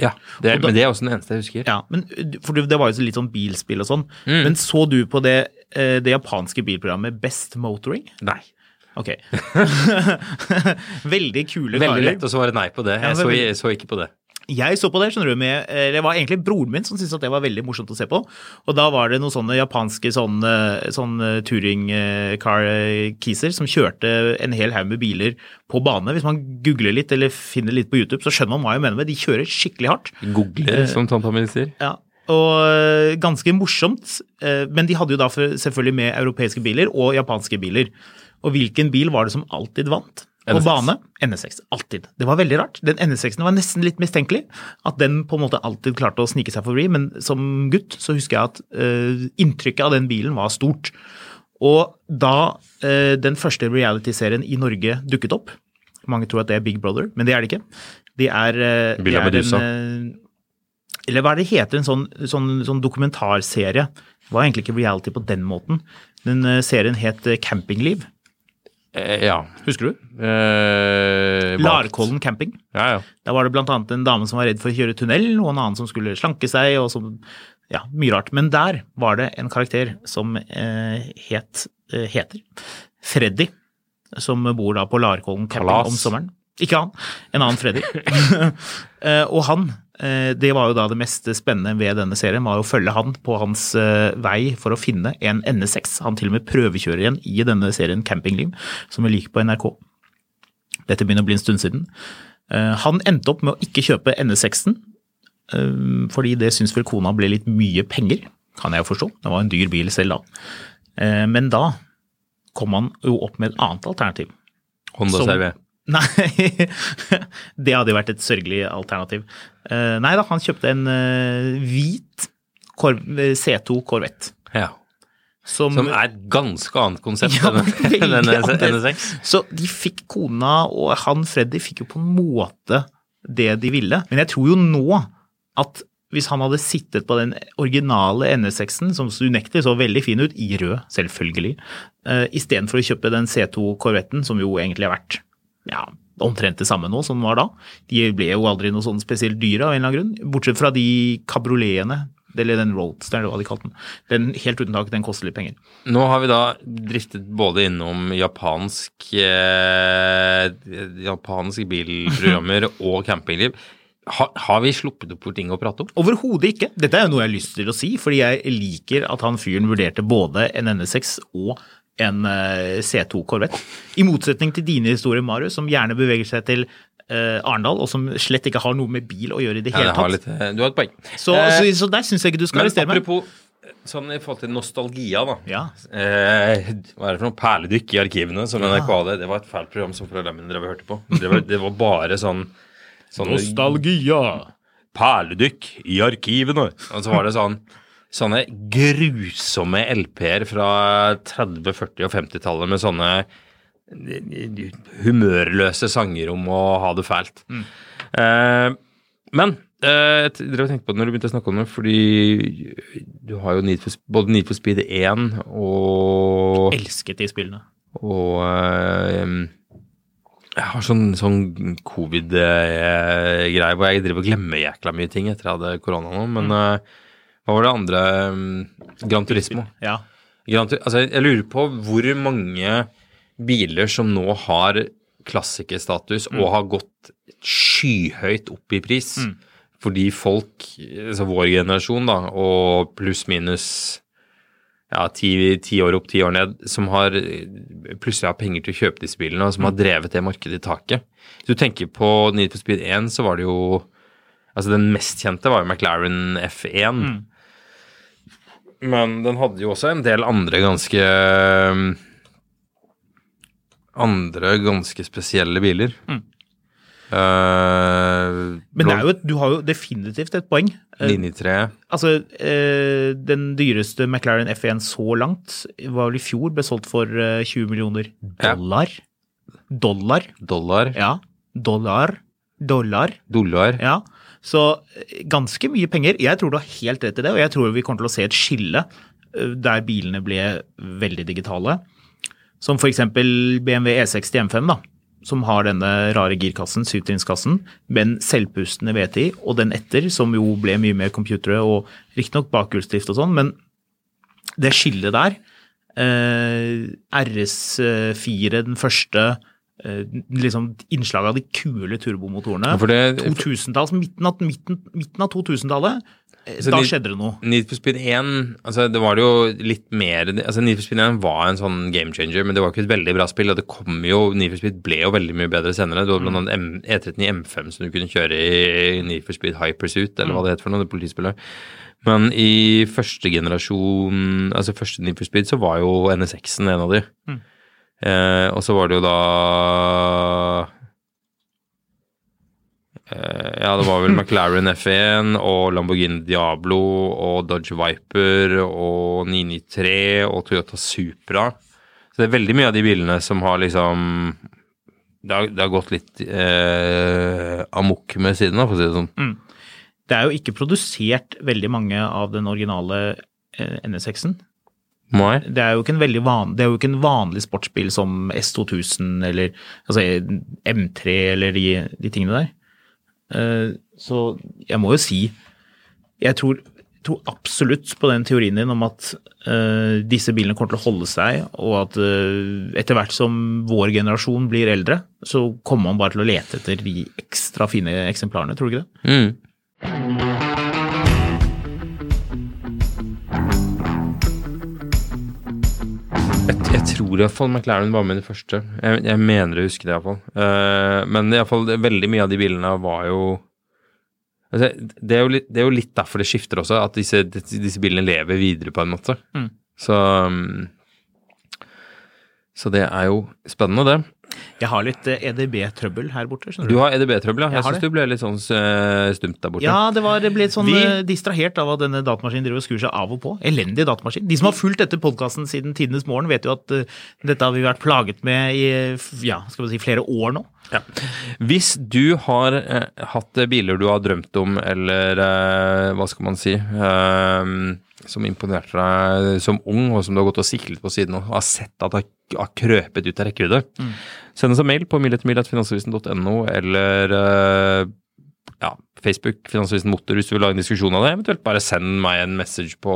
Ja. Det er, Og da- men det er også den eneste jeg husker. Ja, men, uh, for det var jo litt sånn bilspill og sånn. Mm. Men så du på det, eh, det japanske bilprogrammet Best Motoring? Nei. Ok. Veldig kule Veldig karer. lett å svare nei på det. Ja, Jeg så, jeg så ikke på det. Jeg så på det, skjønner du, med eller Det var egentlig broren min som syntes at det var veldig morsomt å se på. Og da var det noen sånne japanske sånne, eh, sånn eh, touring-car-keeser som kjørte en hel haug med biler på bane. Hvis man googler litt eller finner litt på YouTube, så skjønner man hva jeg mener med De kjører skikkelig hardt. Googler, som tanta mi sier. Ja, og eh, ganske morsomt. eh, Men de hadde jo da selvfølgelig med europeiske biler og japanske biler. Og hvilken bil var det som alltid vant? På bane? NSX. Alltid. Det var veldig rart. Den NSX-en var nesten litt mistenkelig. At den på en måte alltid klarte å snike seg forbi. Men som gutt så husker jeg at uh, inntrykket av den bilen var stort. Og da uh, den første reality-serien i Norge dukket opp Mange tror at det er Big Brother, men det er det ikke. Det er, eh, det er en eller hva er det heter, en sånn, sånn, sånn dokumentarserie. Det var egentlig ikke reality på den måten. Den serien het Campingliv. Eh, ja. Husker du? Eh. Larkollen camping. Ja, ja. Der var det annet en dame som var redd for å kjøre tunnel, og en annen som skulle slanke seg, og som Ja, mye rart. Men der var det en karakter som eh, het, eh, heter Freddy, som bor da på Larkollen camping Kalas. om sommeren. Ikke han, en annen Freddy. Eh, og han, det var jo da det mest spennende ved denne serien, var å følge han på hans eh, vei for å finne en NS6. Han til og med prøvekjører igjen i denne serien Campingliv, som vi liker på NRK. Dette begynner å bli en stund siden. Eh, Han endte opp med å ikke kjøpe NS6-en, eh, fordi det syns vel kona ble litt mye penger, kan jeg jo forstå. Det var en dyr bil selv da. Eh, Men da kom han jo opp med et annet alternativ. Honda CRV. Nei, det hadde jo vært et sørgelig alternativ. Eh, Nei da, han kjøpte en eh, hvit C2 Corvette. Ja. Som, Som er et ganske annet konsept Ja, enn en. NSX. Så de fikk kona og han Freddy fikk jo på en måte det de ville. Men jeg tror jo nå at hvis han hadde sittet på den originale NS6-en, som unektelig så veldig fin ut, i rød, selvfølgelig, uh, istedenfor å kjøpe den C2 Corvetten, som jo egentlig har vært ja, omtrent det samme nå som den var da. De ble jo aldri noe sånn spesielt dyre av en eller annen grunn, bortsett fra de kabrioletene, eller den Roadster, hva de kalte den. Den helt uten tak, den koster litt penger. Nå har vi da driftet både innom japansk eh, japansk bilprogrammer og campingliv. Ha, har vi sluppet opp for ting å prate om? Overhodet ikke. Dette er jo noe jeg har lyst til å si, fordi jeg liker at han fyren vurderte både en NS6 og en eh, C2 Corvette. I motsetning til dine historier, Marius, som gjerne beveger seg til eh, Arendal, og som slett ikke har noe med bil å gjøre i det Ja, hele det har tatt. litt, eh, du har et poeng. Så, Eh, så, så der syns jeg ikke du skal arrestere meg. apropos sånn i forhold til nostalgia, da. Ja. Eh, hva er det for noe perledykk i arkivene som NRK hadde? Det var et fælt program som foreldrene mine drev og hørte på. Det var, det var bare sånn, sånn Nostalgia. Perledykk i arkivene. Og så var det sånn sånne grusomme LP-er fra 30-, 40- og 50-tallet med sånne humørløse sanger om å ha det fælt. Eh, men eh, jeg tenkte på det når du begynte å snakke om det, fordi du har jo Need for, både Need for Speed 1 og Elsket de spillene. og eh, jeg har sånn, sånn covid-greie hvor jeg driver og glemmer jækla mye ting etter jeg hadde korona nå. Men eh, hva var det andre? um, Gran Turismo. Ja. Gran, altså, jeg lurer på hvor mange biler som nå har klassikerstatus og har gått skyhøyt opp i pris. Fordi folk, altså vår generasjon da, og pluss-minus ja, ti, ti år opp, ti år ned, som har plutselig har penger til å kjøpe disse bilene, og som har drevet det markedet i taket. Hvis du tenker på Need for Speed 1, så var det jo Altså den mest kjente var jo McLaren F1. Men den hadde jo også en del andre ganske Andre ganske spesielle biler. Eh, Men det er jo et, du har jo definitivt et poeng. Linje 3. Altså, uh, den dyreste McLaren F1 så langt var vel i fjor, ble solgt for eh, 20 millioner Ja. dollar. Dollar, Dollar. ja. Dollar. Dollar. Dollar. Ja. Så eh, ganske mye penger. Jeg tror du har helt rett i det, og jeg tror vi kommer til å se et skille eh, der bilene ble veldig digitale. Som f.eks. BMW E60 M5, da, som har denne rare girkassen, syvtrinnskassen, men selvpustende VTI, og den etter, som jo ble mye mer computere og riktignok bakhjulsdrift og sånn, men det skillet der eh, RS4, den første liksom innslaget av de kule turbomotorene. Det- 2000-talls, midten av, midten, midten av 2000-tallet. eh, Da de- skjedde det noe. Need for Speed 1 altså det var det jo litt mer altså Need for Speed 1 var en sånn game changer, men det var ikke et veldig bra spill. Og det kom jo Need for Speed ble jo veldig mye bedre senere. Du hadde annet E13 i M5 som du kunne kjøre i Need for Speed High Pursuit, eller hva det het for noe, det politispillet. Men i første generasjon, altså første Need for Speed, så var jo NSX-en en av de. Eh, og så var det jo da Eh, Ja, det var vel McLaren F1 og Lamborghini Diablo og Dodge Viper og 993 og Toyota Supra. Så det er veldig mye av de bilene som har liksom Det har, det har gått litt eh, amok med siden, da, for å si det sånn. Det er jo ikke produsert veldig mange av den originale eh, NSX-en. Nei. Det er jo ikke en veldig van, det er jo ikke en vanlig sportsbil som S2000 eller altså M3 eller de, de tingene der. Eh, Så jeg må jo si Jeg tror, tror absolutt på den teorien din om at uh, disse bilene kommer til å holde seg, og at uh, etter hvert som vår generasjon blir eldre, så kommer man bare til å lete etter de ekstra fine eksemplarene, tror du ikke det? Mm. Tror iallfall McLaren var med i det første. Jeg, jeg mener å huske det iallfall. Uh, men iallfall veldig mye av de bilene var jo altså, det, er jo litt, det er jo litt derfor det skifter også, at disse, disse bilene lever videre på en måte. Mm. Så um, Så det er jo spennende, det. Jeg har litt eh, EDB-trøbbel her borte, skjønner Du du. har EDB-trøbbel, ja. Jeg Jeg syns du ble litt sånn eh, stumt der borte. Ja, det, var, det ble litt sånn Vi- eh, distrahert av at denne datamaskinen driver og skrur seg av og på. Elendig datamaskin. De som har fulgt dette podkasten siden tidenes morgen, vet jo at uh, dette har vi vært plaget med i ja, skal vi si flere år nå. Ja. Hvis du har uh, hatt biler du har drømt om, eller uh, hva skal man si eh, Som imponerte deg som ung, og som du har gått og siklet på siden og har sett at det har krøpet ut av rekkevidde, send oss en mail på mil-etter-mil.finansavisen.no eller eh, ja, Facebook, Finansavisen Motor, hvis du vil lage en diskusjon av det. Eventuelt bare send meg en message på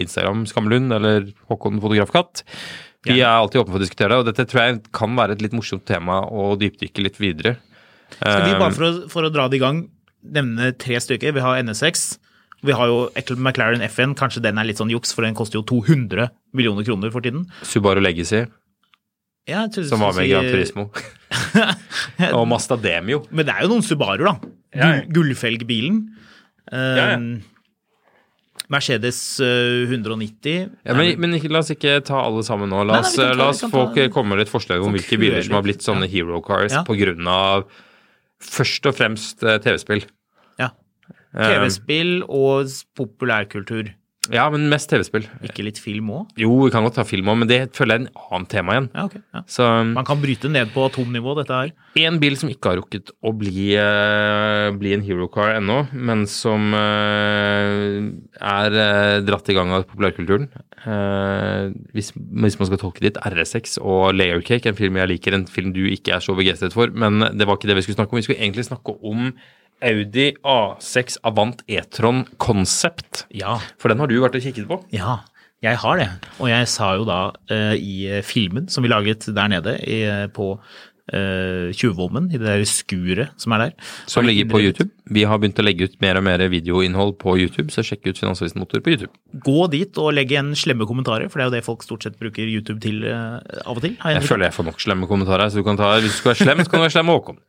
Instagram, Skamlund, eller Håkon Fotografkatt. Vi er alltid åpne for å diskutere det, og dette tror jeg kan være et litt morsomt tema å dypdykke litt videre. Skal vi Eh, bare for å, for å dra det i gang nevne tre stykker? Vi har NSX. Vi har jo McLaren F1, kanskje den er litt sånn juks, for den koster jo 200 millioner kroner for tiden. Subaru Legacy, Ja, jeg tror- som var med i Gran Turismo. og Mazda Demio. Men det er jo noen Subaruer, da. Ja, ja. Gullfelgbilen. Um, Ja, ja. Mercedes eh, 190. Ja, men, men la oss ikke ta alle sammen nå. La Nei, nei, oss, vi ta- la oss kan ta- komme med et forslag om hvilke biler som har blitt sånne hero cars Ja. av først og fremst eh, TV-spill. Eh, TV-spill og populærkultur. Ja, men mest TV-spill. Ikke litt film òg? Jo, vi kan godt ta film òg, men det føler jeg er en annen tema igjen. Ja, okay, Ja. Så Man kan bryte ned på atomnivå, dette her. En bil som ikke har rukket å bli, uh, bli en hero car ennå, men som uh, er uh, dratt i gang av populærkulturen. Hvis, hvis man skal tolke ditt RS6 og Layer Cake, en film jeg liker, en film du ikke er så begeistret for, men det var ikke det vi skulle snakke om. Vi skulle egentlig snakke om Audi A6 Avant E-tron Concept. Ja. For den har du vært og kikket på. Ja, jeg har det. Og jeg sa jo da uh, i eh, filmen som vi laget der nede i, eh, på Tjuvholmen, i det der skuret som er der. Som ligger på YouTube. Vi har begynt å legge ut mer og mer videoinnhold på YouTube, så sjekk ut Finansavisen Motor på YouTube. Gå dit og legg igjen slemme kommentarer, for det er jo det folk stort sett bruker YouTube til av og til. har Jeg inntrykk føler jeg får nok slemme kommentarer, så du kan ta, hvis du skal være slem, så kan du være slem med Håkon.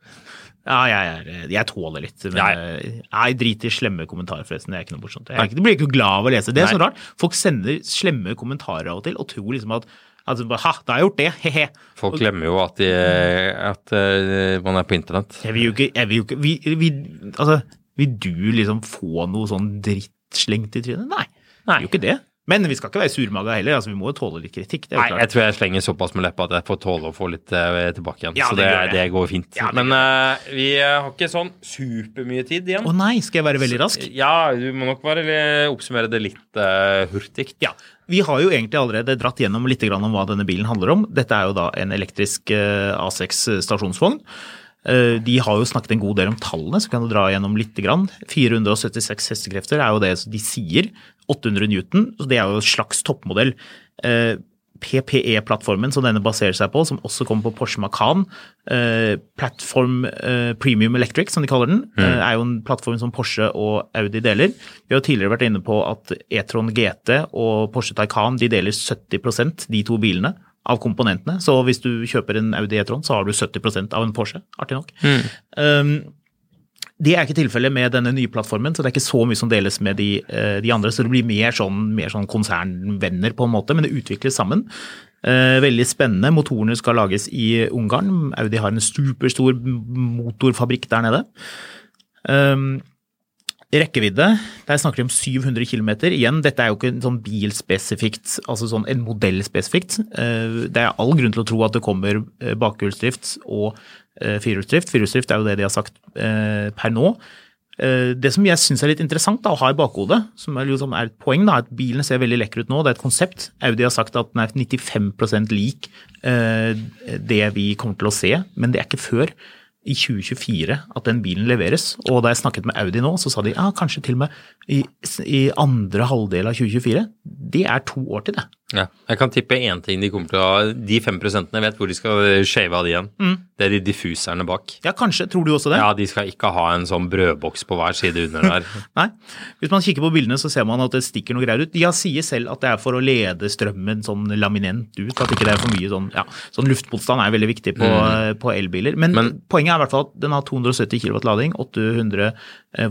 Ja, jeg, er, jeg tåler litt. Men Ja, eh, jeg driter i slemme kommentarer, forresten. Det er ikke noe morsomt. Jeg, jeg blir ikke glad av å lese. Det er så rart. Folk sender slemme kommentarer av og til, og tror liksom at Altså, ha, da har jeg gjort det, he-he. Folk glemmer jo at, de, at uh, man er på internett. Jeg vil jo ikke, jeg vil jo ikke vi, vi, Altså, vil du liksom få noe sånn dritt slengt i trynet? Nei. Nei. Jo ikke det. Men vi skal ikke være surmaga heller. altså Vi må jo tåle litt kritikk. Nei, klart. jeg tror jeg slenger såpass med leppa at jeg får tåle å få litt uh, tilbake igjen. Ja, så det det, det går fint. Ja, det Men uh, vi eh, har ikke sånn supermye tid igjen. Å nei, skal jeg være veldig rask? Ja, du må nok bare oppsummere det litt uh, hurtig. Ja, Vi har jo egentlig allerede dratt gjennom litt grann om hva denne bilen handler om. Dette er jo da en elektrisk eh, A6 stasjonsvogn. De har jo snakket en god del om tallene, så kan du dra gjennom litt. 476 hestekrefter er jo det de sier. 800 newton, så det er jo en slags toppmodell. Eh, PPE-plattformen som denne baserer seg på, som også kommer på Porsche Macan, eh, Platform eh, Premium Electric, som de kaller den, mm. er jo en plattform som Porsche og Audi deler. Vi har tidligere vært inne på at E-tron GT og Porsche Taycan de deler 70% de to bilene av komponentene. Så hvis du kjøper en Audi E-tron, så har du 70% av en Porsche, artig nok. Um, det er ikke tilfellet med denne nye plattformen, så det er ikke så mye som deles med de, eh, de andre. Så det blir mer sånn, mer sånn konsernvenner, på en måte, men det utvikles sammen. Eh, veldig spennende. Motorene skal lages i Ungarn. Audi har en superstor motorfabrikk der nede. Um, Rekkevidde, der snakker de om 700 km. Igjen, dette er jo ikke en sånn bilspesifikt, altså sånn en modellspesifikt. Eh, Det er all grunn til å tro at det kommer bakhjulsdrift og firehjulsdrift. Firehjulsdrift er jo det de har sagt eh, per nå. Eh, Det som jeg syns er litt interessant da, å ha i bakhodet, som er, liksom er et poeng, da, at bilen ser veldig lekker ut nå. Det er et konsept. Audi har sagt at den er 95 lik eh, det vi kommer til å se, men det er ikke før i 2024 at den bilen leveres. Og da jeg snakket med Audi nå, så sa de ja, kanskje til og med i, i andre halvdel av 2024. Det er to år til det. Ja. Jeg kan tippe én ting de kommer til å ha. De fem prosentene vet hvor de skal shave av de igjen. Det er de diffuserne bak. Ja, kanskje. Tror du også det? Ja, de skal ikke ha en sånn brødboks på hver side under der. Nei. Hvis man kikker på bildene, så ser man at det stikker noe greier ut. De sier selv at det er for å lede strømmen sånn laminent ut, at ikke det er for mye sånn ja, sånn luftmotstand er veldig viktig på, på elbiler. Men, Men- poenget er i hvert fall at den har 270 kW lading, 800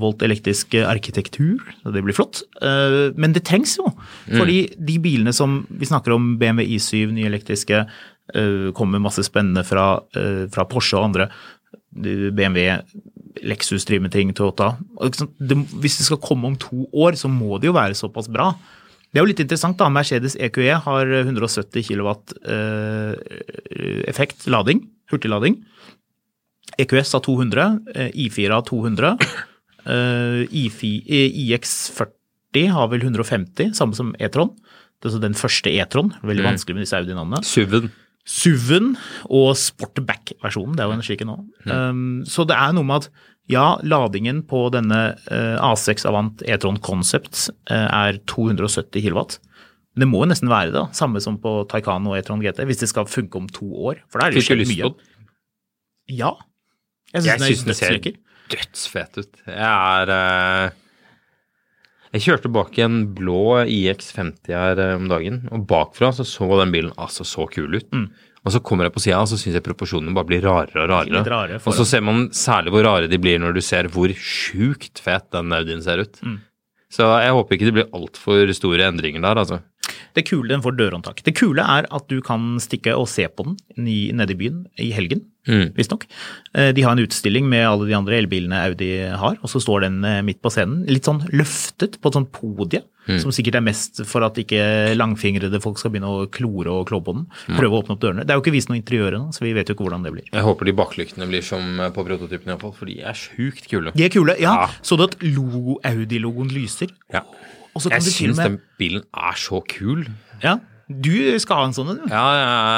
volt elektrisk arkitektur, så det blir flott. Eh, Men det trengs jo, fordi de bilene som vi snakker om, BMW i7, nye elektriske, eh, kommer masse spennende fra, eh, fra Porsche og andre. BMW, Lexus driver med ting, Toyota. Hvis det skal komme om to år, så må det jo være såpass bra. Det er jo litt interessant da, Mercedes EQE har 170 kW eh, effekt lading, hurtiglading. EQS har 200, eh, I4 har 200, eh, I4, eh, IX40 har vel 150, samme som E-tron. Det den første E-tron, veldig vanskelig med disse Audi-navnene. SUV-en. SUV-en og Sportback-versjonen. Det er jo en slik en nå. Um, så det er noe med at ja, ladingen på denne eh, A6 Avant E-tron Concept eh, er 270 kW. Men det må jo nesten være det, da. samme som på Taycan og E-tron GT, hvis det skal funke om to år. For da er det jo skjedd mye. på? Ja. Jeg syns den den er ser dødsfet ut. Jeg er eh, Jeg kjørte bak en blå IX50 her eh, om dagen, og bakfra så så den bilen altså så kul ut. Mm. Og så kommer jeg på sida, og så syns jeg proporsjonene bare blir rarere og rarere. rarere og så ser man særlig hvor rare de blir når du ser hvor sjukt fet den Audien ser ut. Mm. Så jeg håper ikke det blir altfor store endringer der, altså. Det kule, den får dørhåndtak. Det kule er at du kan stikke og se på den nede i byen i helgen, Mm. visstnok. Eh, De har en utstilling med alle de andre elbilene Audi har, og så står den eh, midt på scenen. Litt sånn løftet på et sånt podie, Mm. som sikkert er mest for at ikke langfingrede folk skal begynne å klore og klå på den. Mm. Prøve å åpne opp dørene. Det er jo ikke vist noe interiør ennå, så vi vet jo ikke hvordan det blir. Jeg håper de baklyktene blir som eh, på prototypen iallfall, for de er sjukt kule. De er kule. Ja, Ja. så du at logo, Audi-logoen lyser? Ja. Og så kan Jeg syns den bilen er så kul. Ja, du skal ha en sånn en. Ja,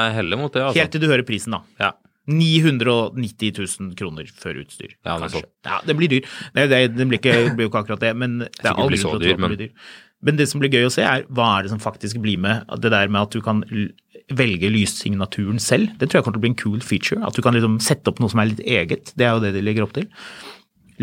jeg heller mot det, altså. Helt til du hører prisen, da. Ja. 990 000 kroner før utstyr. Ja, kanskje. Ja, det blir dyr. Nei, det, det, blir ikke, det blir jo ikke akkurat det, men det er aldri all grunn så til å tro det blir dyr. Men det som blir gøy å se, er hva er det som faktisk blir med. Det der med at du kan velge lyssignaturen selv. Det tror jeg kommer til å bli en cool feature. At du kan liksom sette opp noe som er litt eget. Det er jo det de legger opp til.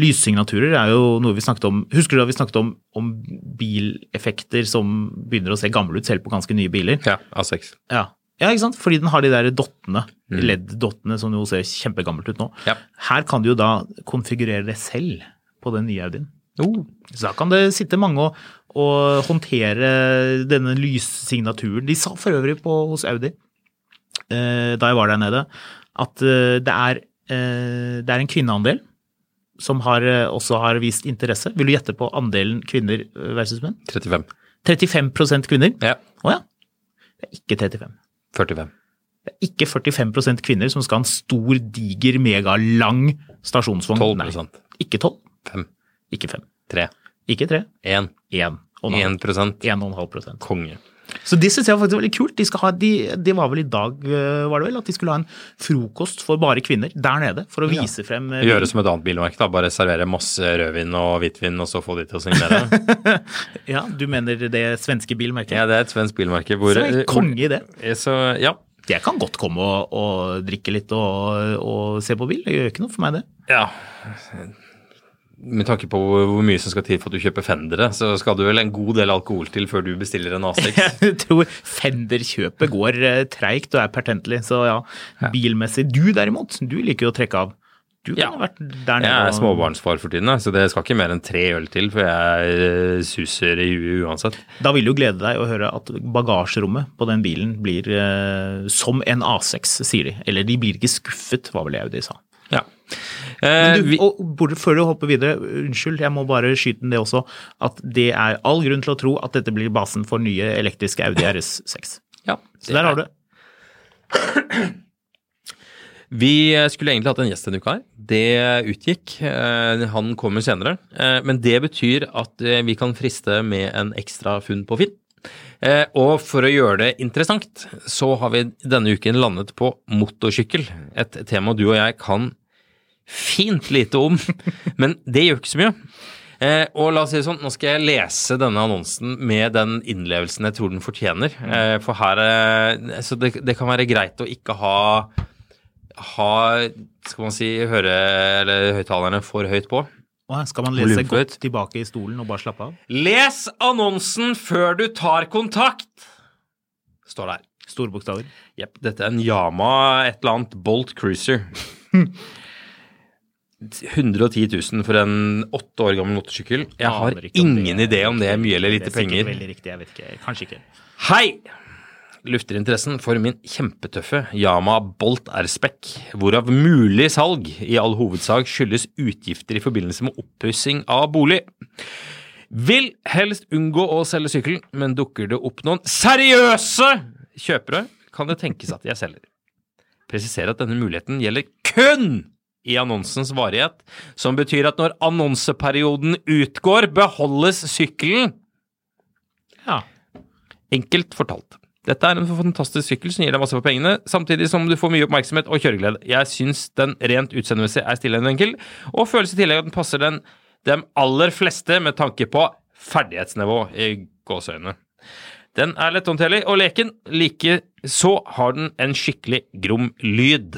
Lyssignaturer er jo noe vi snakket om Husker du da vi snakket om, om bileffekter som begynner å se gamle ut selv på ganske nye biler? Ja, A6. Ja. Ja, ikke sant? Fordi den har de der dottene, LED-dottene som jo ser kjempegammelt ut nå. Ja. Her kan du jo da konfigurere det selv på den nye Audien. Oh. Så da kan det sitte mange og, og håndtere denne lyssignaturen. De sa for øvrig på, hos Audi, eh, da jeg var der nede, at eh, det, er, eh, det er en kvinneandel som har, eh, også har vist interesse. Vil du gjette på andelen kvinner versus menn? 35. 35% kvinner? Ja. Å ja. Det er ikke 35. 45. Det er ikke 45% kvinner som skal ha en stor, diger, megalang stasjonsvogn. 12 Nei, Ikke 12, 5. ikke 5, 3. ikke 3, 1. 1. 1% 1,5% Konge. Så det syns jeg faktisk er veldig kult. De, skal ha, de, det var vel i dag, øh, var det vel, at de skulle ha en frokost for bare kvinner der nede. For å vise frem øh, Gjøre som et annet bilmerke, da. Bare servere masse rødvin og hvitvin, og så få de til å signere. Ja, du mener det svenske bilmerket? ja, det er et svensk bilmerke hvor Så er jeg konge i det. Så, ja. Jeg kan godt komme og, og drikke litt og, og se på bil. Det gjør ikke noe for meg, det. ja. Med tanke på hvor mye som skal til for at du kjøper Fendere, så skal du vel en god del alkohol til før du bestiller en A6. Jeg tror Fender-kjøpet går eh, treigt og er pertentlig, så ja, bilmessig. Du derimot, du liker jo å trekke av. Du kan Ja. vært der nede. Jeg er småbarnsfar for tiden, så det skal ikke mer enn tre øl til, for jeg eh, suser i huet uansett. Da vil du glede deg å høre at bagasjerommet på den bilen blir eh, som en A6, sier de. Eller de blir ikke skuffet, var vel det de sa. Ja. Eh, du, vi, og før du hopper videre, unnskyld, jeg må bare skyte inn det også, at det er all grunn til å tro at dette blir basen for nye elektriske Audi RS6. ja, Så der har du det. Vi skulle egentlig hatt en gjest denne uka her. Det utgikk. Eh, Han kommer senere. Eh, Men det betyr at vi kan friste med en ekstra funn på Finn. Og for å gjøre det interessant, så har vi denne uken landet på motorsykkel. Et tema du og jeg kan fint lite om, men det gjør ikke så mye. Eh, og la oss si det sånn, nå skal jeg lese denne annonsen med den innlevelsen jeg tror den fortjener. Eh, for her eh, Så det, det kan være greit å ikke ha ha skal man si, høre eller høyttalerne for høyt på. Skal man lese godt tilbake i stolen og bare slappe av? Les annonsen før du tar kontakt! Står der. Store bokstaver. Jepp. Dette er en Yama et eller annet Bolt Cruiser. 110 000 for en åtte år gammel motorsykkel. Jeg har ingen idé om det er mye eller lite penger. Det er riktig, jeg vet ikke. Kanskje ikke. Hei! Lufter interessen for min kjempetøffe Yama Bolt R-Spec, hvorav mulig salg i all hovedsak skyldes utgifter i forbindelse med oppussing av bolig. Vil helst unngå å selge sykkel, men dukker det opp noen seriøse kjøpere, kan det tenkes at jeg selger. Presiserer at denne muligheten gjelder kun i annonsens varighet, som betyr at når annonseperioden utgår, beholdes sykkelen. Ja. Enkelt fortalt. Dette er en fantastisk sykkel som gir deg masse for pengene, samtidig som du får mye oppmerksomhet og kjøreglede. Jeg syns den rent utseendemessig er stille og enkel, og føles i tillegg at den passer den, dem aller fleste med tanke på ferdighetsnivå i gåseøynene. Den er letthåndterlig og leken, like så har den en skikkelig grom lyd.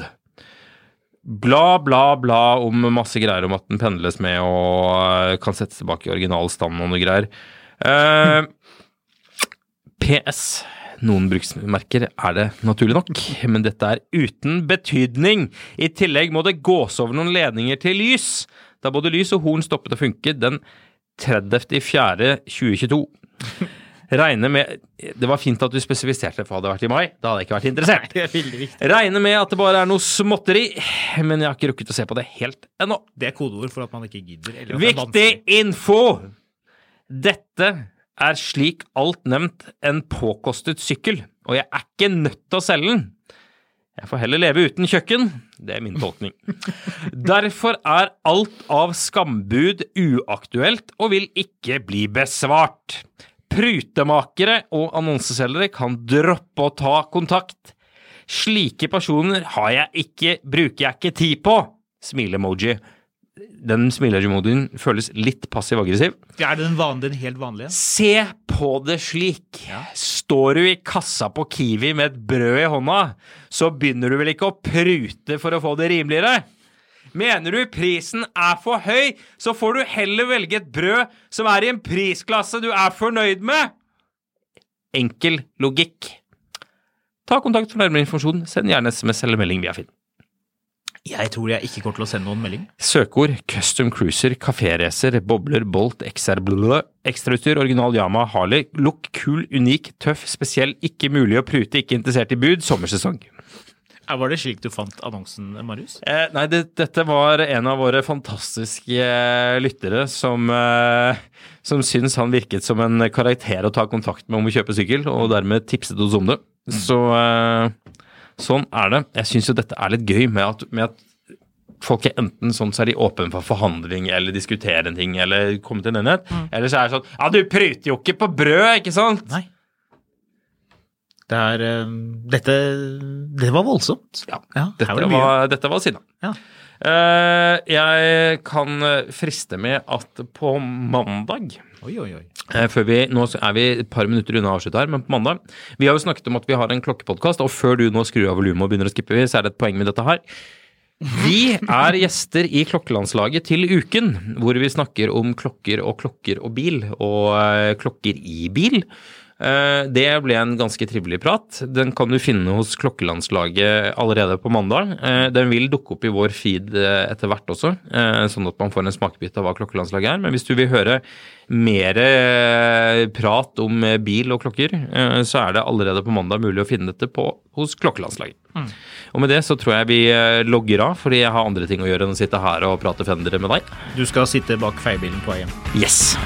Bla, bla, bla om masse greier om at den pendles med og øh, kan settes tilbake i original stand og noe greier. Uh, PS. Noen bruksmerker er det naturlig nok, men dette er uten betydning. I tillegg må det gås over noen ledninger til lys, da både lys og horn stoppet å funke den 30.4.2022. Regner med Det var fint at du spesifiserte for hadde det vært i mai. Da hadde jeg ikke vært interessert. Det er veldig viktig. Regner med at det bare er noe småtteri, men jeg har ikke rukket å se på det helt ennå. Det er kodeord for at man ikke gidder. Er Viktig info! Dette er slik alt nevnt en påkostet sykkel, og jeg er ikke nødt til å selge den. Jeg får heller leve uten kjøkken. Det er min tolkning. Derfor er alt av skambud uaktuelt og vil ikke bli besvart. Prutemakere og annonseselgere kan droppe å ta kontakt. Slike personer har jeg ikke, bruker jeg ikke tid på. Smile-emoji. den smile-emojien føles litt passiv-aggressiv. Er den, vanlige, den helt vanlige? Se på det slik. Står du i kassa på Kiwi med et brød i hånda, så begynner du vel ikke å prute for å få det rimeligere? Mener du prisen er for høy, så får du heller velge et brød som er i en prisklasse du er fornøyd med. Enkel logikk. Ta kontakt for nærmere informasjon. Send gjerne SMS eller melding via Finn. Jeg tror jeg ikke kommer til å sende noen melding. Søkeord custom cruiser, kaféracer, bobler, Bolt, XR, blø, ekstrautstyr, original Yama, Harley, look, kul, unik, tøff, spesiell, ikke mulig å prute, ikke interessert i bud, sommersesong. Var det slik du fant annonsen, Marius? Eh, nei, det, dette var en av våre fantastiske eh, lyttere som, eh, som syns han virket som en karakter å ta kontakt med om å kjøpe sykkel, og dermed tipset oss om det. Så eh, sånn er det. Jeg syns jo dette er litt gøy med at, med at folk er enten sånn så er de åpne for forhandling eller diskutere en ting eller komme til en enighet, eller så er det sånn Ja, du pruter jo ikke på brød, ikke sant? Nei. Det er eh, Dette Det var voldsomt. Ja, ja dette, var var, dette var sinna. Ja. Eh, jeg kan friste med at på mandag Oi, oi, oi. Eh, Før vi, nå er vi et par minutter unna å avslutte her, men på mandag Vi har jo snakket om at vi har en klokkepodkast, og før du nå skrur av volumet og begynner å skippe, så er det et poeng med dette her. Vi er gjester i Klokkelandslaget til uken, hvor vi snakker om klokker og klokker og bil, og eh, klokker i bil. Eh, Det ble en ganske trivelig prat. Den kan du finne hos Klokkelandslaget allerede på mandag. Eh, Den vil dukke opp i vår feed eh, etter hvert også, sånn at man får en smakebit av hva Klokkelandslaget er. Men hvis du vil høre mer prat om bil og klokker, så er det allerede på mandag mulig å finne dette på, hos Klokkelandslaget. Og med det så tror jeg vi logger av, fordi jeg har andre ting å gjøre enn å sitte her og prate fendere med deg. Du skal sitte bak feiebilen på vei hjem. Yes!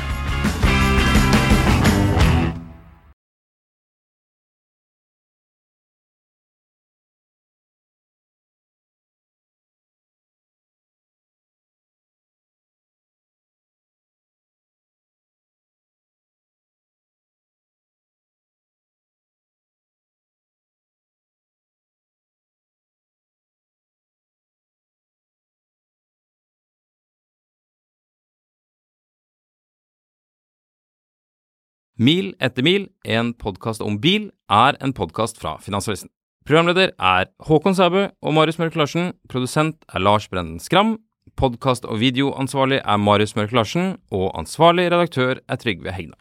Mil etter mil, en podkast om bil, er en podkast fra Finansavisen. Programleder er Håkon Sæbø og Marius Mørk Larsen. Produsent er Lars Brenden Skram. Podkast- og videoansvarlig er Marius Mørk Larsen. Og ansvarlig redaktør er Trygve Hegna.